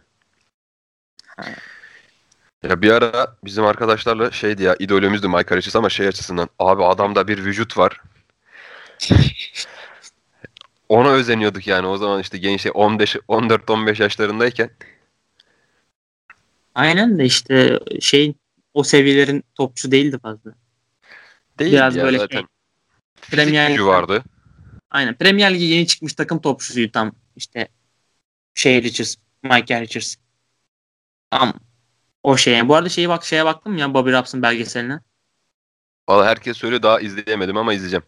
Ya bir ara bizim arkadaşlarla şeydi ya idolümüzdü Mike Richards ama şey açısından abi adamda bir vücut var. Ona özeniyorduk yani o zaman işte genç 15 14-15 yaşlarındayken. Aynen de işte şey o seviyelerin topçu değildi fazla. Değil Biraz ya böyle zaten. şey, Premier gücü Lig- vardı. Aynen. Premier Lig'e yeni çıkmış takım topçusuydu tam. İşte şey Richards, Michael Richards. Tam o şeye. Bu arada şeye bak şeye baktım ya Bobby Robson belgeseline. Valla herkes söylüyor daha izleyemedim ama izleyeceğim.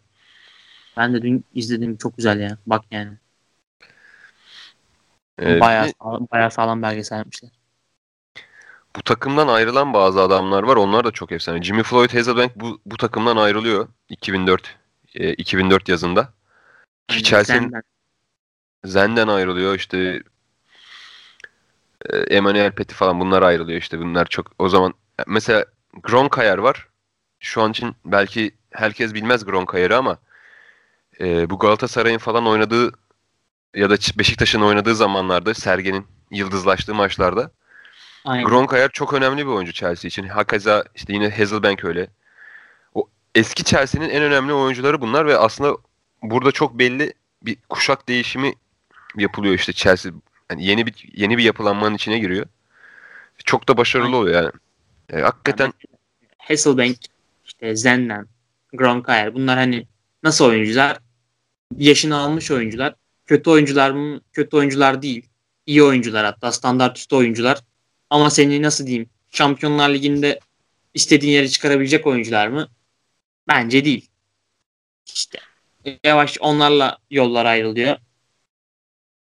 Ben de dün izledim. Çok güzel ya. Bak yani. Ee, bayağı, bir sağlam, bayağı sağlam belgesel yapmışlar. bu takımdan ayrılan bazı adamlar var. Onlar da çok efsane. Jimmy Floyd Hazelbank bu, bu takımdan ayrılıyor 2004 e, 2004 yazında. Ki Chelsea'nin senden. Zen'den ayrılıyor işte e, Emmanuel Petit falan bunlar ayrılıyor işte bunlar çok o zaman mesela Gronkayar var. Şu an için belki herkes bilmez Gronkayar'ı ama e, bu Galatasaray'ın falan oynadığı ya da Beşiktaş'ın oynadığı zamanlarda Sergen'in yıldızlaştığı maçlarda Aynen. Gronkayar çok önemli bir oyuncu Chelsea için. Hakeza işte yine Hazelbank öyle. O eski Chelsea'nin en önemli oyuncuları bunlar ve aslında burada çok belli bir kuşak değişimi yapılıyor işte Chelsea. Yani yeni bir yeni bir yapılanmanın içine giriyor. Çok da başarılı oluyor yani. E, hakikaten Hasselbank, işte Zenden, Gronkayar bunlar hani nasıl oyuncular? Yaşını almış oyuncular. Kötü oyuncular mı? Kötü oyuncular değil. İyi oyuncular hatta standart üstü oyuncular. Ama seni nasıl diyeyim? Şampiyonlar Ligi'nde istediğin yere çıkarabilecek oyuncular mı? Bence değil. İşte yavaş onlarla yollar ayrılıyor.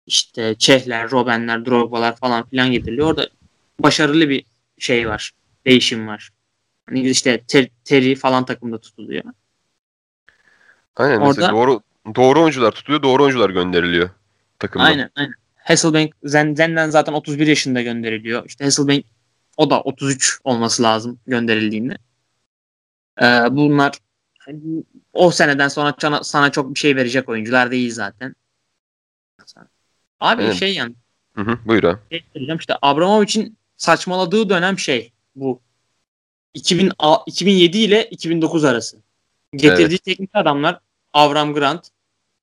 İşte Çehler, Robbenler, Drogba'lar falan filan getiriliyor. Orada başarılı bir şey var. Değişim var. Hani işte ter, Terry falan takımda tutuluyor. aynen Orada- doğru doğru oyuncular tutuyor, doğru oyuncular gönderiliyor takımdan. Aynen aynen. Hasselbank Zen, Zen'den zaten 31 yaşında gönderiliyor. İşte Hasselbank o da 33 olması lazım gönderildiğinde. Ee, bunlar hani o seneden sonra sana, sana çok bir şey verecek oyuncular değil zaten. Abi Evet. şey yani Hı hı, buyur abi. şey işte Abramovich'in saçmaladığı dönem şey bu 2000, a- 2007 ile 2009 arası. Getirdiği teknik adamlar Avram Grant,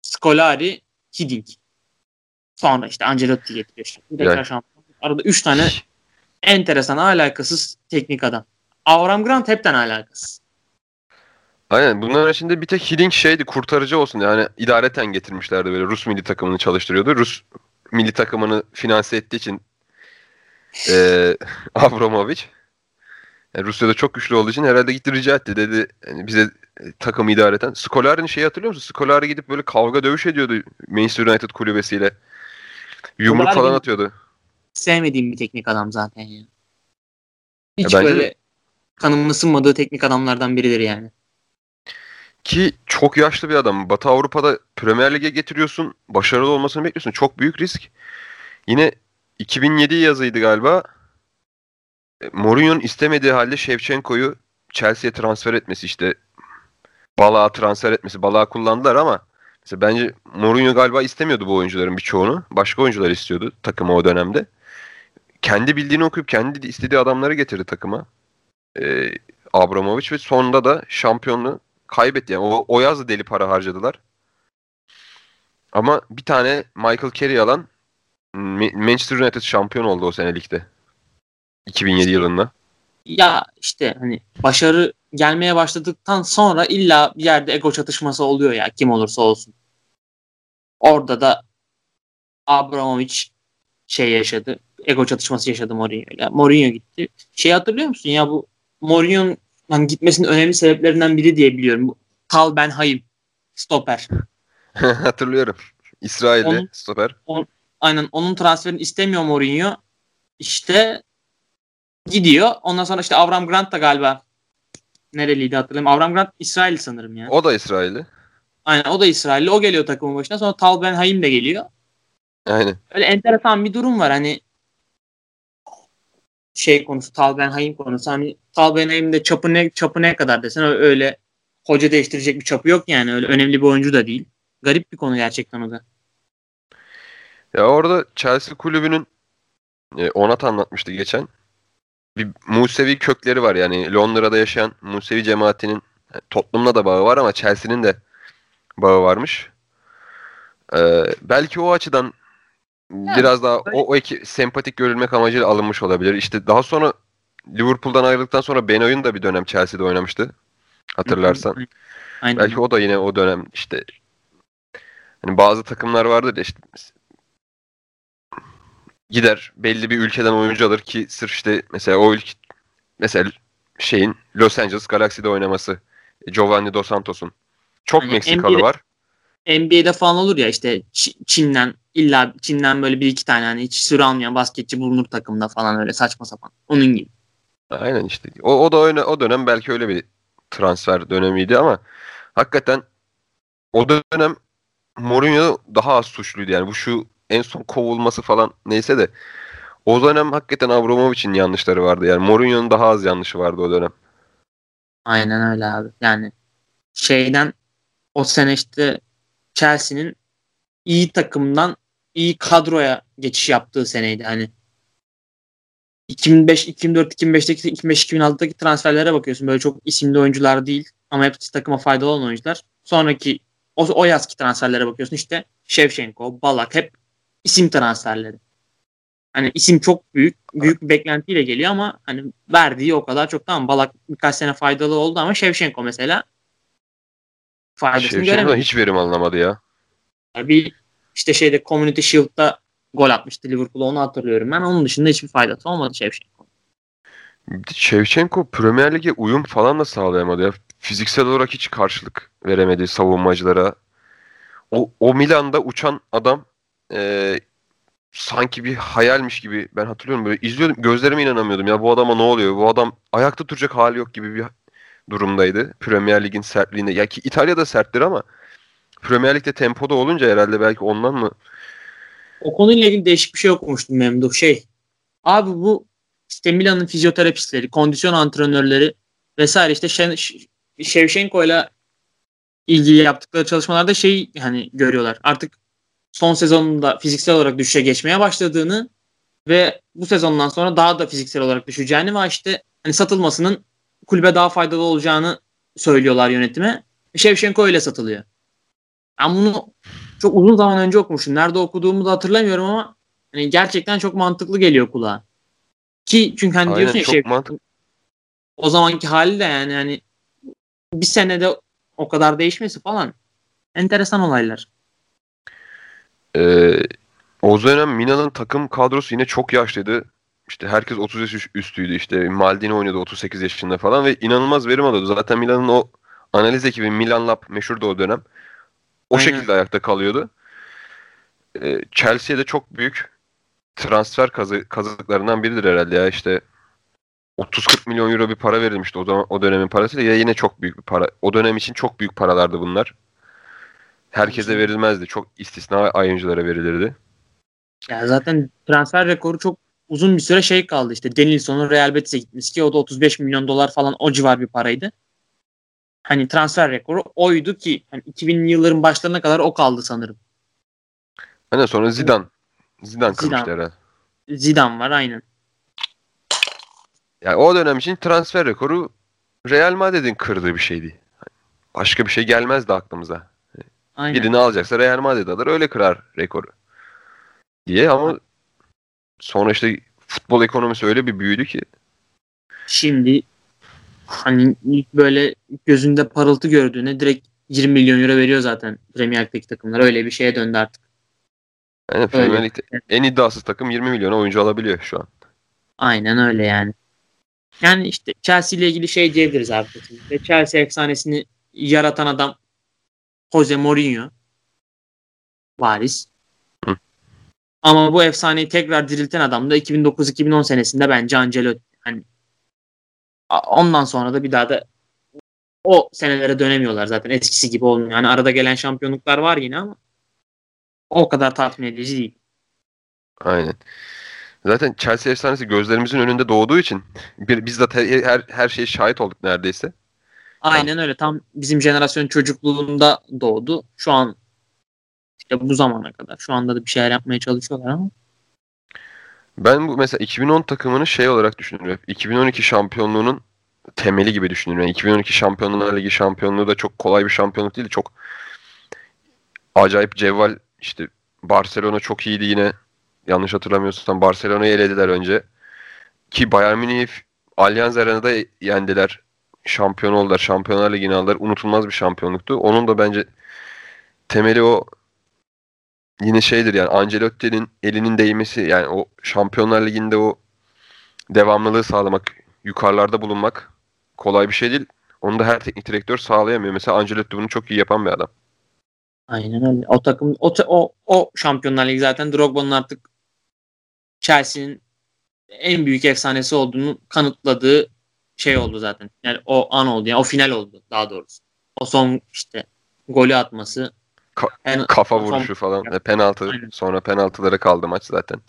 Scolari, Hiddink. Sonra işte Ancelotti getiriyor. işte. Yani- şampiyon. Arada 3 tane enteresan alakasız teknik adam. Avram Grant hepten alakasız. Aynen bunların içinde bir tek Hiddink şeydi kurtarıcı olsun yani idareten getirmişlerdi böyle Rus milli takımını çalıştırıyordu. Rus milli takımını finanse ettiği için eee Abramovich yani Rusya'da çok güçlü olduğu için herhalde gitti rica etti dedi yani bize e, takımı idareten. Scolari'nin şeyi hatırlıyor musun? Scolari gidip böyle kavga dövüş ediyordu Manchester United kulübesiyle. Yumruk Scolari falan atıyordu. Sevmediğim bir teknik adam zaten ya. Hiç Ya bence de- böyle kanımın ısınmadığı teknik adamlardan biridir yani. Ki çok yaşlı bir adam. Batı Avrupa'da Premier Lig'e getiriyorsun. Başarılı olmasını bekliyorsun. Çok büyük risk. Yine 2007 yazıydı galiba. E, Mourinho'nun istemediği halde Shevchenko'yu Chelsea'ye transfer etmesi işte. Balığa transfer etmesi. Balığa kullandılar ama mesela bence Mourinho galiba istemiyordu bu oyuncuların birçoğunu. Başka oyuncular istiyordu takıma o dönemde. Kendi bildiğini okuyup kendi istediği adamları getirdi takıma. E, Abramovich ve sonunda da şampiyonluğu kaybetti. Yani o, o yaz da deli para harcadılar. Ama bir tane Michael Carey alan Ma- Manchester United şampiyon oldu o sene ligde. 2007 yılında. ya işte hani başarı gelmeye başladıktan sonra illa bir yerde ego çatışması oluyor ya kim olursa olsun. Orada da Abramovich şey yaşadı. Ego çatışması yaşadı Mourinho'yla. Mourinho gitti. Şey hatırlıyor musun ya bu Mourinho'nun hani gitmesinin önemli sebeplerinden biri diye biliyorum. Tal Ben Hayim stoper. Hatırlıyorum. İsrailli Onun- stoper. Aynen onun transferini istemiyor Mourinho. İşte gidiyor. Ondan sonra işte Avram Grant da galiba nereliydi hatırlamıyorum. Avram Grant İsrail sanırım ya. O da İsrailli. Aynen o da İsrailli. O geliyor takımın başına. Sonra Tal Ben Hayim de geliyor. Aynen. Öyle enteresan bir durum var. Hani şey konusu Tal Ben Hayim konusu. Hani Tal Ben Hayim de çapı ne, çapı ne kadar desen öyle hoca değiştirecek bir çapı yok yani. Öyle önemli bir oyuncu da değil. Garip bir konu gerçekten o da. Ya orada Chelsea kulübünün e, Onat anlatmıştı geçen. Bir Musevi kökleri var yani Londra'da yaşayan Musevi cemaatinin yani Tottenham'la da bağı var ama Chelsea'nin de bağı varmış. Ee, belki o açıdan biraz daha o, o iki sempatik görülmek amacıyla alınmış olabilir. İşte daha sonra Liverpool'dan ayrıldıktan sonra Benoit'un da bir dönem Chelsea'de oynamıştı. Hatırlarsan. Aynen. Belki o da yine o dönem işte hani bazı takımlar vardır ya işte gider belli bir ülkeden oyuncu alır ki sırf işte mesela o ülke mesela şeyin Los Angeles Galaxy'de oynaması Giovanni Dos Santos'un çok Hani Meksikalı NBA'de var. NBA'de falan olur ya işte Çin'den illa Çin'den böyle bir iki tane hani hiç süre almayan basketçi bulunur takımda falan öyle saçma sapan. Onun gibi. Aynen işte. O, o da öyle, o dönem belki öyle bir transfer dönemiydi ama hakikaten o dönem Mourinho daha az suçluydu yani bu şu en son kovulması falan neyse de o dönem hakikaten Abramovich'in yanlışları vardı yani Mourinho'nun daha az yanlışı vardı o dönem. Aynen öyle abi. Yani şeyden o sene işte Chelsea'nin iyi takımdan iyi kadroya geçiş yaptığı seneydi. Hani 2005, 2004, 2005'teki 2005, 2006'daki transferlere bakıyorsun. Böyle çok isimli oyuncular değil ama hepsi takıma faydalı olan oyuncular. Sonraki o, o yazki transferlere bakıyorsun işte Shevchenko, Balak hep isim transferleri. Hani isim çok büyük, büyük bir beklentiyle geliyor ama hani verdiği o kadar çok tamam Balak birkaç sene faydalı oldu ama Shevchenko mesela faydasını Şevçenko'dan göremedi. hiç verim alınamadı ya. Bir işte şeyde Community Shield'da gol atmıştı Liverpool'a onu hatırlıyorum ben. Onun dışında hiçbir faydası olmadı de Shevchenko Premier Lig'e uyum falan da sağlayamadı ya. Fiziksel olarak hiç karşılık veremedi savunmacılara. O, o Milan'da uçan adam e, sanki bir hayalmiş gibi ben hatırlıyorum böyle izliyordum gözlerime inanamıyordum ya bu adama ne oluyor bu adam ayakta duracak hali yok gibi bir durumdaydı Premier Lig'in sertliğinde ya ki İtalya'da serttir ama Premier Lig'de tempoda olunca herhalde belki ondan mı O konuyla ilgili değişik bir şey okumuştum Memduh. Şey abi bu işte Milan'ın fizyoterapistleri, kondisyon antrenörleri vesaire işte Şen- Shevchenko ile ilgili yaptıkları çalışmalarda şey hani görüyorlar. Artık son sezonunda fiziksel olarak düşüşe geçmeye başladığını ve bu sezondan sonra daha da fiziksel olarak düşeceğini ve işte hani satılmasının kulübe daha faydalı olacağını söylüyorlar yönetime. Shevchenko öyle satılıyor. Ben bunu çok uzun zaman önce okumuştum. Nerede okuduğumu da hatırlamıyorum ama hani gerçekten çok mantıklı geliyor kulağa. Ki çünkü hani Aynen, diyorsun ya şey, o zamanki hali de yani hani bir senede o kadar değişmesi falan enteresan olaylar. Ee, o dönem Milan'ın takım kadrosu yine çok yaşlıydı. İşte herkes 30 yaş üst- üstüydü. İşte Maldini oynuyordu 38 yaşında falan ve inanılmaz verim alıyordu. Zaten Milan'ın o analiz ekibi Milan Lab meşhurdu o dönem. O Aynen. şekilde ayakta kalıyordu. Ee, Chelsea'de çok büyük transfer kazı, kazıklarından biridir herhalde ya. İşte 30-40 milyon euro bir para verilmişti o zaman o dönemin parasıyla ya yine çok büyük bir para. O dönem için çok büyük paralardı bunlar. Herkese verilmezdi. Çok istisna oyunculara verilirdi. Ya zaten transfer rekoru çok uzun bir süre şey kaldı işte Denilson'un Real Betis'e gitmesi ki o da 35 milyon dolar falan o civar bir paraydı. Hani transfer rekoru oydu ki hani 2000'li yılların başlarına kadar o kaldı sanırım. Hani sonra Zidane. Zidane kırmıştı herhalde. Zidane var aynen. Yani o dönem için transfer rekoru Real Madrid'in kırdığı bir şeydi. Başka bir şey gelmezdi aklımıza. Aynen. Birini alacaksa Real Madrid alır öyle kırar rekoru. Diye ama sonra işte futbol ekonomisi öyle bir büyüdü ki. Şimdi hani ilk böyle gözünde parıltı gördüğüne direkt 20 milyon euro veriyor zaten Premier Lig'deki takımlar. Öyle bir şeye döndü artık. Yani Premier Lig'de en iddiasız takım 20 milyona oyuncu alabiliyor şu an. Aynen öyle yani. Yani işte Chelsea ile ilgili şey diyebiliriz abi. Chelsea efsanesini yaratan adam Jose Mourinho. Varis. Ama bu efsaneyi tekrar dirilten adam da 2009-2010 senesinde bence Ancelotti. Hani a- ondan sonra da bir daha da o senelere dönemiyorlar zaten. Eskisi gibi olmuyor. Yani arada gelen şampiyonluklar var yine ama o kadar tatmin edici değil. Aynen. Zaten Chelsea efsanesi gözlerimizin önünde doğduğu için bir, biz de her, her şeye şahit olduk neredeyse. Aynen öyle. Tam bizim jenerasyon çocukluğunda doğdu. Şu an işte bu zamana kadar. Şu anda da bir şeyler yapmaya çalışıyorlar ama. Ben bu mesela 2010 takımını şey olarak düşünüyorum. 2012 şampiyonluğunun temeli gibi düşünüyorum. Yani 2012 Şampiyonlar Ligi şampiyonluğu da çok kolay bir şampiyonluk değil. Çok acayip cevval işte Barcelona çok iyiydi yine. Yanlış hatırlamıyorsam Barcelona'yı elediler önce. Ki Bayern Münih Allianz Arena'da yendiler şampiyon oldular. Şampiyonlar Ligi'ni aldılar. Unutulmaz bir şampiyonluktu. Onun da bence temeli o yine şeydir yani Ancelotti'nin elinin değmesi yani o Şampiyonlar Ligi'nde o devamlılığı sağlamak, yukarılarda bulunmak kolay bir şey değil. Onu da her teknik direktör sağlayamıyor. Mesela Ancelotti bunu çok iyi yapan bir adam. Aynen öyle. O takım o o, o Şampiyonlar Ligi zaten Drogba'nın artık Chelsea'nin en büyük efsanesi olduğunu kanıtladığı şey oldu zaten. Yani o an oldu. Yani o final oldu daha doğrusu. O son işte golü atması. Ka- en, Kafa son- vuruşu falan. E, penaltı. Aynen. Sonra penaltılara kaldı maç zaten.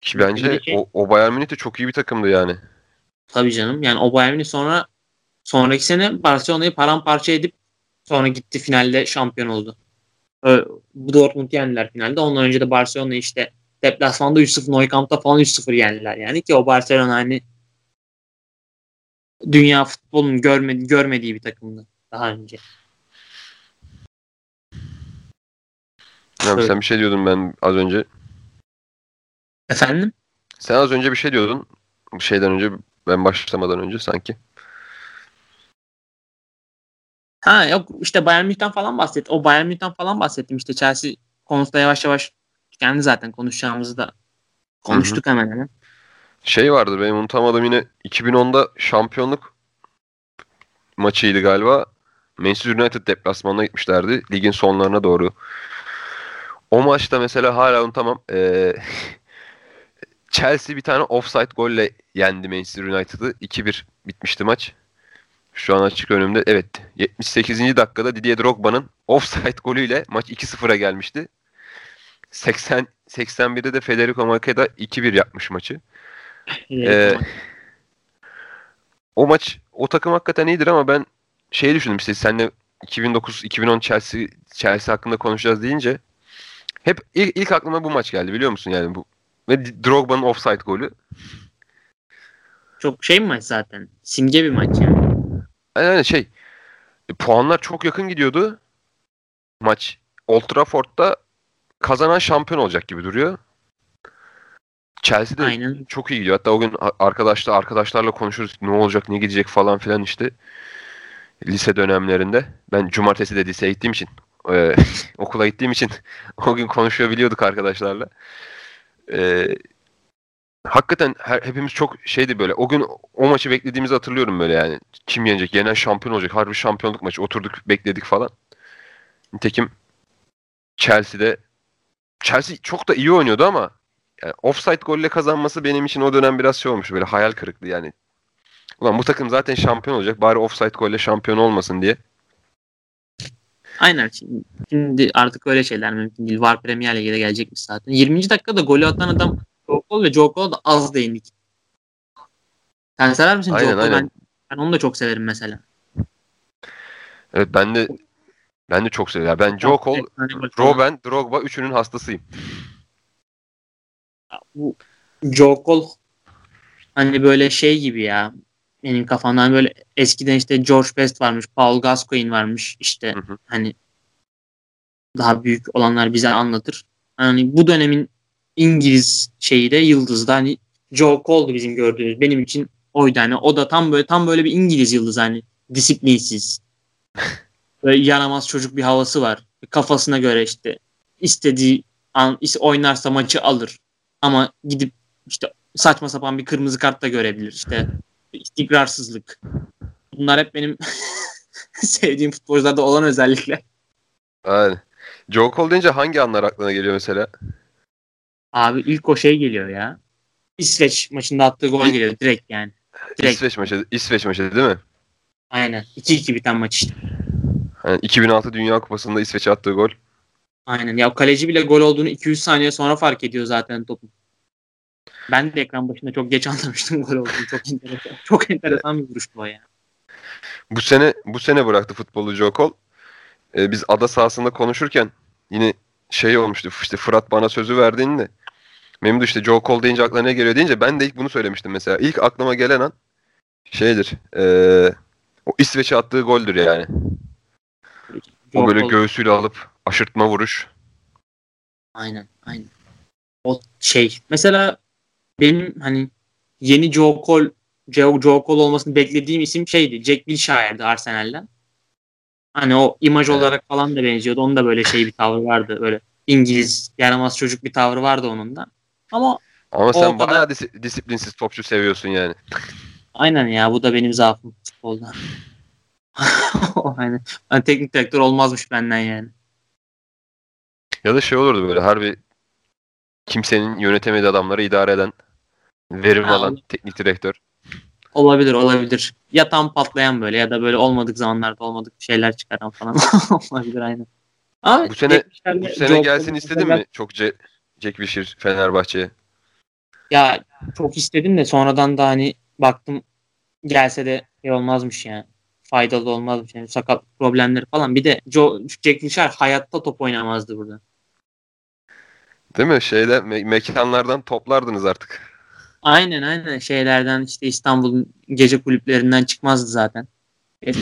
Ki bence şey- o, o Bayern Münih de çok iyi bir takımdı yani. Tabii canım. Yani o Bayern Münih sonra sonraki sene Barcelona'yı paramparça edip sonra gitti finalde şampiyon oldu. Bu Dortmund yendiler finalde. Ondan önce de Barcelona işte deplasmanda 3-0 Nou Camp'ta falan 3-0 yendiler. Yani ki o Barcelona hani dünya futbolunun görmedi, görmediği bir takımdı daha önce. Abi Evet. sen bir şey diyordun ben az önce. Efendim? Sen az önce bir şey diyordun. Bir şeyden önce ben başlamadan önce sanki. Ha yok işte Bayern Münih'ten falan bahset. O Bayern Münih'ten falan bahsettim. İşte Chelsea konusunda yavaş yavaş kendi zaten konuşacağımızı da konuştuk hemen hemen. Şey vardı benim unutamadığım yine 2010'da şampiyonluk maçıydı galiba. Manchester United deplasmanına gitmişlerdi. Ligin sonlarına doğru. O maçta mesela hala unutamam. Ee, Chelsea bir tane offside golle yendi Manchester United'ı. 2-1 bitmişti maç. Şu an açık önümde. Evet. 78. dakikada Didier Drogba'nın offside golüyle maç 2-0'a gelmişti. 80 81'de de Federico Makeda 2-1 yapmış maçı. Ee, o maç o takım hakikaten iyidir ama ben şey düşündüm işte seninle 2009-2010 Chelsea Chelsea hakkında konuşacağız deyince hep ilk, ilk aklıma bu maç geldi biliyor musun yani bu ve Drogba'nın offside golü. Çok şey bir maç zaten. Simge bir maç yani. Yani şey e, puanlar çok yakın gidiyordu. Maç Old Trafford'da kazanan şampiyon olacak gibi duruyor. Chelsea'de Aynen. çok iyi gidiyor. Hatta o gün arkadaşla arkadaşlarla konuşuruz ne olacak ne gidecek falan filan işte lise dönemlerinde. Ben cumartesi de liseye gittiğim için e, okula gittiğim için o gün konuşuyor biliyorduk arkadaşlarla. E, hakikaten her, hepimiz çok şeydi böyle. O gün o maçı beklediğimizi hatırlıyorum böyle yani. Kim yenecek? Yenen şampiyon olacak. Harbi şampiyonluk maçı. Oturduk bekledik falan. Nitekim Chelsea'de Chelsea çok da iyi oynuyordu ama yani offside golle kazanması benim için o dönem biraz şey olmuş böyle hayal kırıklığı yani. Ulan bu takım zaten şampiyon olacak bari offside golle şampiyon olmasın diye. Aynen. Şimdi, artık öyle şeyler mümkün değil. Var Premier Lig'e de gelecekmiş zaten. 20. dakikada golü atan adam Joe Cole ve Joe Cole da az değindik. Sen sever misin Aynen, Joe Cole? aynen. Ben, ben onu da çok severim mesela. Evet ben de ben de çok seviyorum. Ben Joe Cole. Robben, Drogba üçünün hastasıyım. bu Joe Cole hani böyle şey gibi ya benim kafamdan böyle eskiden işte George Best varmış, Paul Gascoigne varmış işte Hı hı. hani daha büyük olanlar bize anlatır. Hani bu dönemin İngiliz şeyi de yıldızda hani Joe Cole'du bizim gördüğümüz. Benim için oydu hani o da tam böyle tam böyle bir İngiliz yıldız hani disiplinsiz. Böyle yaramaz çocuk bir havası var. Kafasına göre işte istediği an oynarsa maçı alır. Ama gidip işte saçma sapan bir kırmızı kart da görebilir. İşte istikrarsızlık. Bunlar hep benim sevdiğim futbolcularda olan özellikler. Aynen. Joe Cole deyince hangi anlar aklına geliyor mesela? Abi ilk o şey geliyor ya. İsveç maçında attığı gol geliyor direkt yani. Direkt. İsveç maçı, İsveç maçı değil mi? Aynen. 2-2 biten maç işte. Yani 2006 Dünya Kupası'nda İsveç'e attığı gol. Aynen. Ya kaleci bile gol olduğunu 200 saniye sonra fark ediyor zaten topun. Ben de ekran başında çok geç anlamıştım gol olduğunu. Çok enteresan. Çok enteresan bir vuruştu o ya. Bu sene bu sene bıraktı futbolu Joe Cole. Ee, biz ada sahasında konuşurken yine şey olmuştu. işte Fırat bana sözü verdiğinde Memdu işte Joe Cole deyince aklına ne geliyor deyince ben de ilk bunu söylemiştim mesela. İlk aklıma gelen an şeydir. ee, o İsveç'e attığı goldür yani. O böyle Joe Cole- göğsüyle alıp aşırtma vuruş. Aynen, aynen. O şey. Mesela benim hani yeni Joe Cole Joe, Joe Cole olmasını beklediğim isim şeydi. Jack Wilshire'dı Arsenal'den. Hani o imaj Evet. olarak falan da benziyordu. Onun da böyle şey bir tavrı vardı. Böyle İngiliz yaramaz çocuk bir tavrı vardı onun da. Ama Ama sen O kadar- bayağı disi- disiplinsiz topçu seviyorsun yani. aynen ya bu da benim zaafım futbolda. aynen. Hani teknik direktör olmazmış benden yani. Ya da şey olurdu böyle harbi kimsenin yönetemediği adamları idare eden, verim Ha, alan teknik direktör. Olabilir olabilir. Ya tam patlayan böyle ya da böyle olmadık zamanlarda olmadık şeyler çıkaran falan olabilir aynen. Ama Bu sene- Bu sene gelsin istedin mi? Çok Ce- Jack Wilshere Fenerbahçe'ye. Ya çok istedim de sonradan da hani baktım gelse de şey olmazmış yani. Faydalı olmazmış yani sakat problemleri falan. Bir de Joe, Jack Wilshere hayatta top oynamazdı burada. Değil mi? Şeyde me- mekanlardan toplardınız artık. Aynen aynen şeylerden işte İstanbul'un gece kulüplerinden çıkmazdı zaten. E,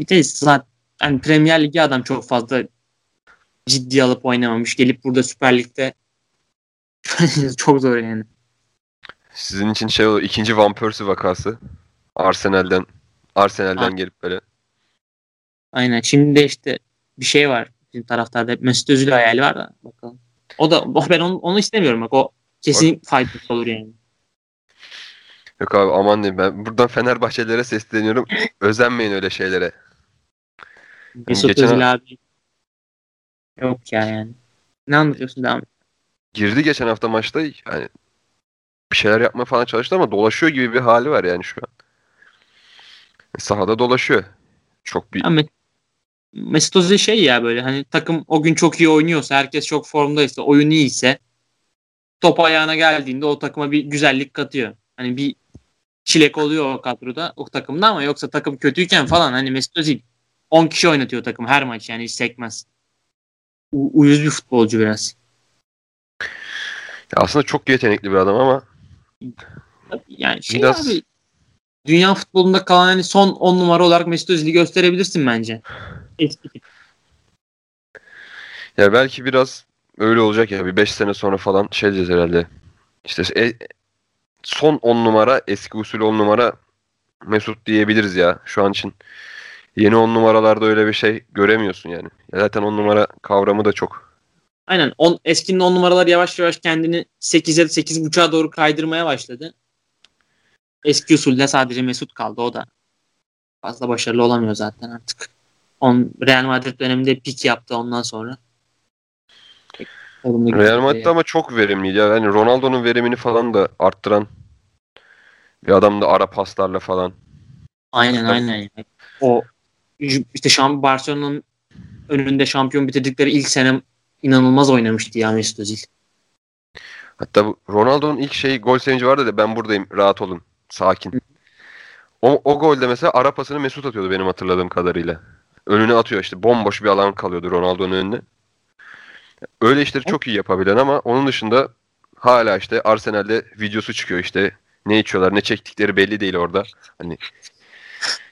Bir de zaten hani Premier Lig'e adam çok fazla ciddi alıp oynamamış. Gelip burada Süper Lig'de çok zor yani. Sizin için şey olur. ikinci Van Persie vakası. Arsenal'den Arsenal'den Ha. gelip böyle. Aynen. Şimdi de işte bir şey var. Bizim taraftarda hep Mesut Özil hayali var da bakalım. O da ben onu, onu istemiyorum bak o kesin faydası olur yani. Yok abi aman diyeyim ben buradan Fenerbahçelilere sesleniyorum. Özenmeyin öyle şeylere. Mesut geçen- Özil abi yok ya yani. Ne anlatıyorsun devam et. Girdi geçen hafta maçta yani bir şeyler yapmaya falan çalıştı ama dolaşıyor gibi bir hali var yani şu an. Sahada dolaşıyor. Çok bir Mes- Mesut Özil şey ya böyle hani takım o gün çok iyi oynuyorsa herkes çok formdaysa oyun iyiyse top ayağına geldiğinde o takıma bir güzellik katıyor. Hani bir çilek oluyor o kadroda o takımda ama yoksa takım kötüyken falan hani Mesut Özil 10 kişi oynatıyor takım her maç yani hiç sekmez. U- uyuz bir futbolcu biraz. Ya aslında çok yetenekli bir adam ama Yani şey Biraz- abi dünya futbolunda kalan hani son 10 numara olarak Mesut Özil'i gösterebilirsin bence. Eski ya belki biraz öyle olacak ya bir 5 sene sonra falan şey diyeceğiz herhalde. İşte e- son 10 numara eski usul 10 numara Mesut diyebiliriz ya şu an için. Yeni 10 numaralarda öyle bir şey göremiyorsun yani. Ya zaten 10 numara kavramı da çok Aynen. On, eskinin 10 numaralar yavaş yavaş kendini 8'e 8.5'a doğru kaydırmaya başladı. Eski usulde sadece Mesut kaldı. O da fazla başarılı olamıyor zaten artık. On, Real Madrid döneminde pik yaptı ondan sonra. Olumlu Real gitmedi Madrid ama çok verimliydi. ya. Yani Ronaldo'nun verimini falan da arttıran bir adam da ara paslarla falan. Aynen aynen. yani. O işte şamp Barcelona'nın önünde şampiyon bitirdikleri ilk sene inanılmaz oynamıştı ya Mesut Özil. Hatta Ronaldo'nun ilk şey gol sevinci vardı da ben buradayım rahat olun sakin. O, o golde mesela ara pasını Mesut atıyordu benim hatırladığım kadarıyla. Önüne atıyor işte bomboş bir alan kalıyordu Ronaldo'nun önüne. Öyle işleri çok iyi yapabilen ama onun dışında hala işte Arsenal'de videosu çıkıyor işte ne içiyorlar ne çektikleri belli değil orada. Hani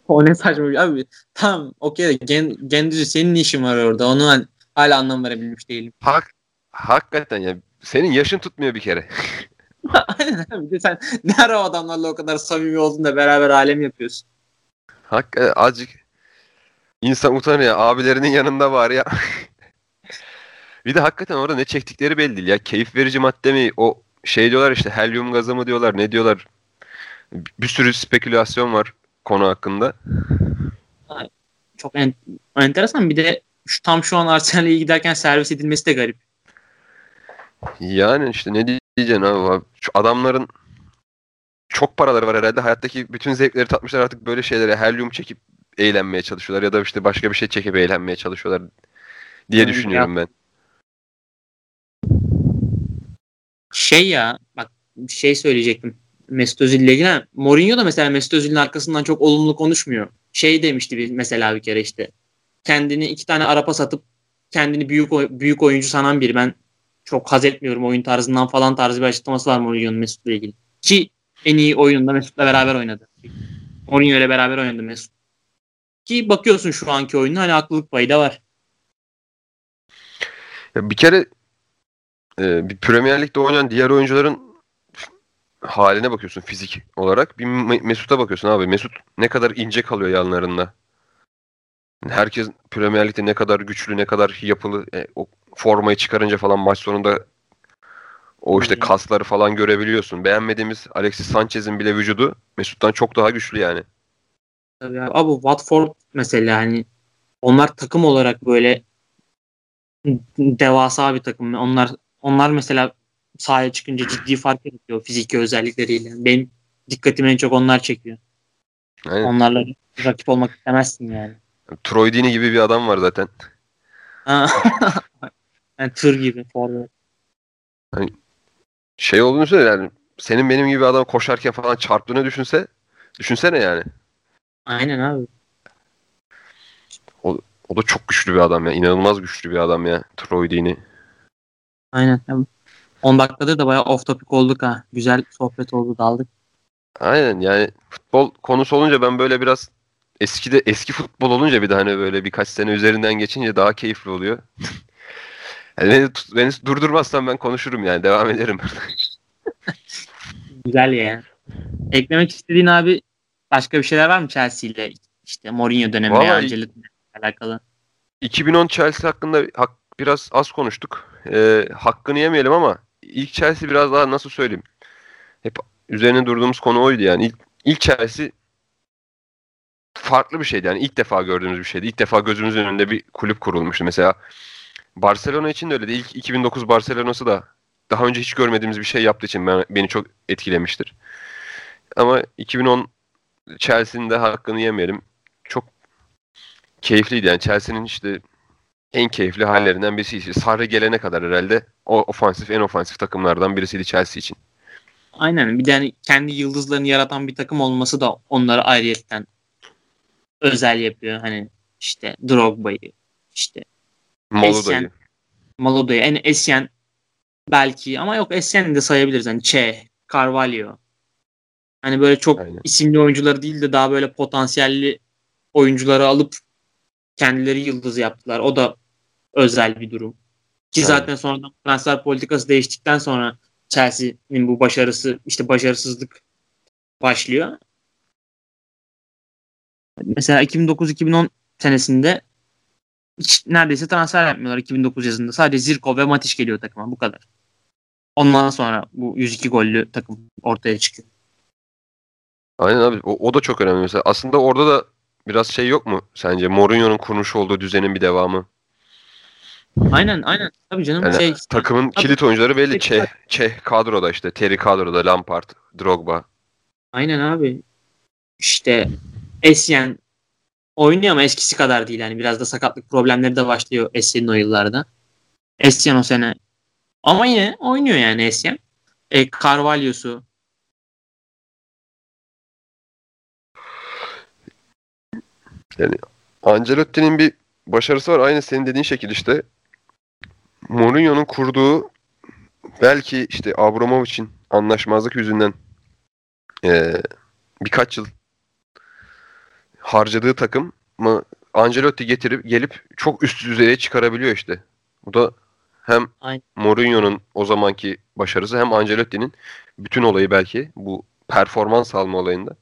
O ne saçma bir abi. Tamam okey Gen, Gendüzü senin ne işin var orada? Onu hani hala anlam verebilmiş değilim. hak, hakikaten ya senin yaşın tutmuyor bir kere. Aynen abi. De sen ne ara o adamlarla o kadar samimi oldun da beraber alem yapıyorsun. Hakikaten azıcık insan utanıyor. Abilerinin yanında var ya. Bir de hakikaten orada ne çektikleri belli değil ya. Keyif verici madde mi? O şey diyorlar işte helyum gazı mı diyorlar ne diyorlar. Bir sürü spekülasyon var konu hakkında. Çok en, enteresan. Bir de şu, tam şu an Arsenal'e giderken servis edilmesi de garip. Yani işte ne diyeceksin abi. Şu adamların çok paraları var herhalde. Hayattaki bütün zevkleri tatmışlar artık böyle şeylere helyum çekip eğlenmeye çalışıyorlar ya da işte başka bir şey çekip eğlenmeye çalışıyorlar diye Yani düşünüyorum ben. Şey ya bak şey söyleyecektim. Mesut Özil ile ilgili. Mourinho da mesela Mesut Özil'in arkasından çok olumlu konuşmuyor. Şey demişti bir, mesela bir kere işte. Kendini iki tane arapa satıp kendini büyük büyük oyuncu sanan biri. Ben çok haz etmiyorum oyun tarzından falan tarzı bir açıklaması var Mourinho'nun Mesut'la ilgili. Ki en iyi oyununda Mesut'la beraber oynadı. Mourinho ile beraber oynadı Mesut. Ki bakıyorsun şu anki oyununa hani haklılık payı da var. Ya bir kere e, bir Premier Lig'de oynayan diğer oyuncuların haline bakıyorsun fizik olarak. Bir Me- Mesut'a bakıyorsun abi. Mesut ne kadar ince kalıyor yanlarında. Herkes Premier Lig'de ne kadar güçlü, ne kadar yapılı. E, o formayı çıkarınca falan maç sonunda o işte kasları falan görebiliyorsun. Beğenmediğimiz Alexis Sanchez'in bile vücudu Mesut'tan çok daha güçlü yani. Tabii abi. Abi Watford mesela hani onlar takım olarak böyle devasa bir takım. Onlar onlar mesela sahaya çıkınca ciddi fark yaratıyor fiziki özellikleriyle. Benim dikkatimi en çok onlar çekiyor. Aynen. Onlarla rakip olmak istemezsin yani. Troy Deeney gibi bir adam var zaten. Yani tır gibi forvet. Şey olduğunu düşünsene yani senin benim gibi adam koşarken falan çarptığını düşünse düşünsene yani. Aynen abi. O da çok güçlü bir adam ya. İnanılmaz güçlü bir adam ya. Troy Deeney. Aynen. 10 dakikadır da bayağı off topic olduk ha. Güzel sohbet oldu daldık. Aynen yani futbol konusu olunca ben böyle biraz eski de eski futbol olunca bir de hani böyle birkaç sene üzerinden geçince daha keyifli oluyor. Yani beni, tut- beni durdurmazsan ben konuşurum yani devam ederim. Güzel ya. Eklemek istediğin abi başka bir şeyler var mı Chelsea ile? İşte Mourinho dönemi Vallahi- Ancelotti alakalı. 2010 Chelsea hakkında hak, biraz az konuştuk. Ee, hakkını yemeyelim ama ilk Chelsea biraz daha nasıl söyleyeyim? Hep üzerine durduğumuz konu oydu yani. İlk, ilk Chelsea farklı bir şeydi yani ilk defa gördüğümüz bir şeydi. İlk defa gözümüzün önünde bir kulüp kurulmuştu. Mesela Barcelona için de öyleydi. İlk 2009 Barcelona'sı da daha önce hiç görmediğimiz bir şey yaptığı için ben, beni çok etkilemiştir. Ama 2010 Chelsea'nin de hakkını yemeyelim. Çok keyifliydi yani Chelsea'nin işte en keyifli hallerinden birisi. Sarri gelene kadar herhalde o ofansif en ofansif takımlardan birisiydi Chelsea için. Aynen. Bir de hani kendi yıldızlarını yaratan bir takım olması da onları ayrıyetten özel yapıyor. Hani işte Drogba'yı, işte Moluda'yı. Essien. Maloda'yı, en Essien belki ama yok Essien'i de sayabiliriz. Hani Che, Carvalho. Hani böyle çok Aynen. isimli oyuncuları değil de daha böyle potansiyelli oyuncuları alıp kendileri yıldız yaptılar. O da özel bir durum. Ki Evet. zaten sonradan transfer politikası değiştikten sonra Chelsea'nin bu başarısı işte başarısızlık başlıyor. Mesela 2009-2010 senesinde hiç neredeyse transfer yapmıyorlar 2009 yazında. Sadece Zirko ve Matić geliyor takıma bu kadar. Ondan sonra bu 102 gollü takım ortaya çıkıyor. Aynen abi. O, o da çok önemli mesela. Aslında orada da biraz şey yok mu sence? Mourinho'nun kurmuş olduğu düzenin bir devamı. Aynen aynen. Tabii canım Yani şey takımın Tabii. kilit oyuncuları belli. Çeh, Çeh kadroda işte. Terry kadroda. Lampard, Drogba. aynen abi. İşte Essien oynuyor ama eskisi kadar değil. Yani biraz da sakatlık problemleri de başlıyor Essien'in o yıllarda. Essien o sene ama yine oynuyor yani Essien. E, Carvalho'su Ancelotti'nin bir başarısı var. Aynı senin dediğin şekilde işte. Mourinho'nun kurduğu belki işte Abramovich'in anlaşmazlık yüzünden eee, birkaç yıl harcadığı takım mı Ancelotti getirip gelip çok üst düzeye çıkarabiliyor işte. Bu da hem Aynen. Mourinho'nun o zamanki başarısı hem Ancelotti'nin bütün olayı belki bu performans alma olayında.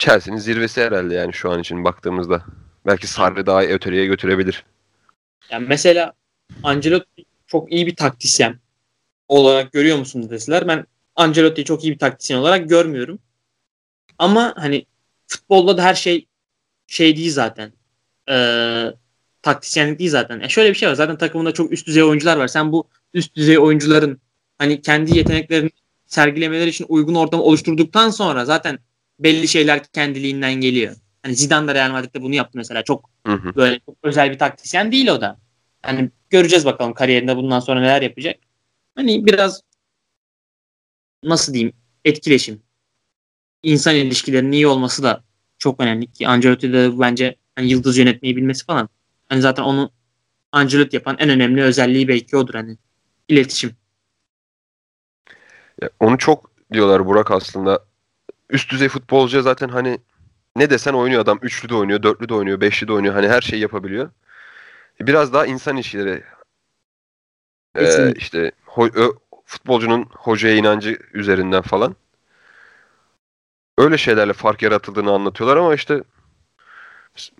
Chelsea'nin zirvesi herhalde yani şu an için baktığımızda. Belki Sarri daha öteye götürebilir. Yani mesela Ancelotti çok iyi bir taktisyen olarak görüyor musunuz deseler ben Ancelotti'yi çok iyi bir taktisyen olarak görmüyorum. Ama hani futbolda da her şey şey değil zaten. Ee, taktisyenlik değil zaten. Yani şöyle bir şey var. Zaten takımında çok üst düzey oyuncular var. Sen bu üst düzey oyuncuların hani kendi yeteneklerini sergilemeleri için uygun ortamı oluşturduktan sonra zaten belli şeyler kendiliğinden geliyor. Hani Zidane da Real Madrid'de bunu yaptı mesela. Çok Hı hı. böyle çok özel bir taktisyen değil o da. Hani göreceğiz bakalım kariyerinde bundan sonra neler yapacak. Hani biraz nasıl diyeyim etkileşim. insan ilişkilerinin iyi olması da çok önemli ki Ancelotti de bence hani yıldız yönetmeyi bilmesi falan. Hani zaten onu Ancelotti yapan en önemli özelliği belki odur hani iletişim. Ya onu çok diyorlar Burak aslında. Üst düzey futbolcu zaten hani ne desen oynuyor adam. Üçlü de oynuyor, dörtlü de oynuyor, beşli de oynuyor. Hani her şeyi yapabiliyor. Biraz daha insan ilişkileri. Ee, Kesinlikle. işte ho- ö- futbolcunun hocaya inancı üzerinden falan. Öyle şeylerle fark yaratıldığını anlatıyorlar ama işte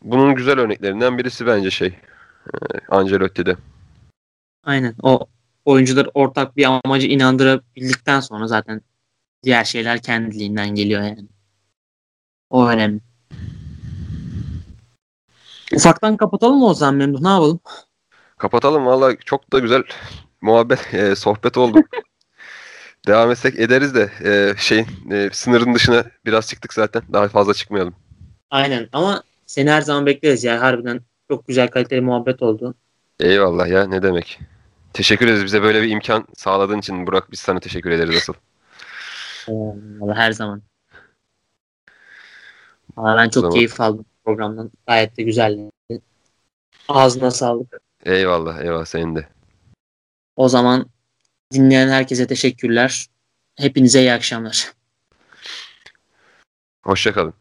bunun güzel örneklerinden birisi bence şey e, Ancelotti'de. Aynen. O oyuncular ortak bir amacı inandırabildikten sonra zaten diğer şeyler kendiliğinden geliyor yani. O önemli. Ufaktan kapatalım mı o zaman Memduh? Ne yapalım? Kapatalım valla çok da güzel muhabbet, e, sohbet oldu. Devam etsek ederiz de e, şeyin e, sınırın dışına biraz çıktık zaten. Daha fazla çıkmayalım. Aynen ama seni her zaman bekleriz ya. Harbiden çok güzel kaliteli muhabbet oldu. Eyvallah ya ne demek. Teşekkür ederiz bize böyle bir imkan sağladığın için Burak biz sana teşekkür ederiz asıl. Vallahi her zaman. Vallahi ben çok Zaman. keyif aldım programdan. Gayet de güzeldi. Ağzına sağlık. Eyvallah eyvallah senin de. O zaman dinleyen herkese teşekkürler. Hepinize iyi akşamlar. Hoşçakalın.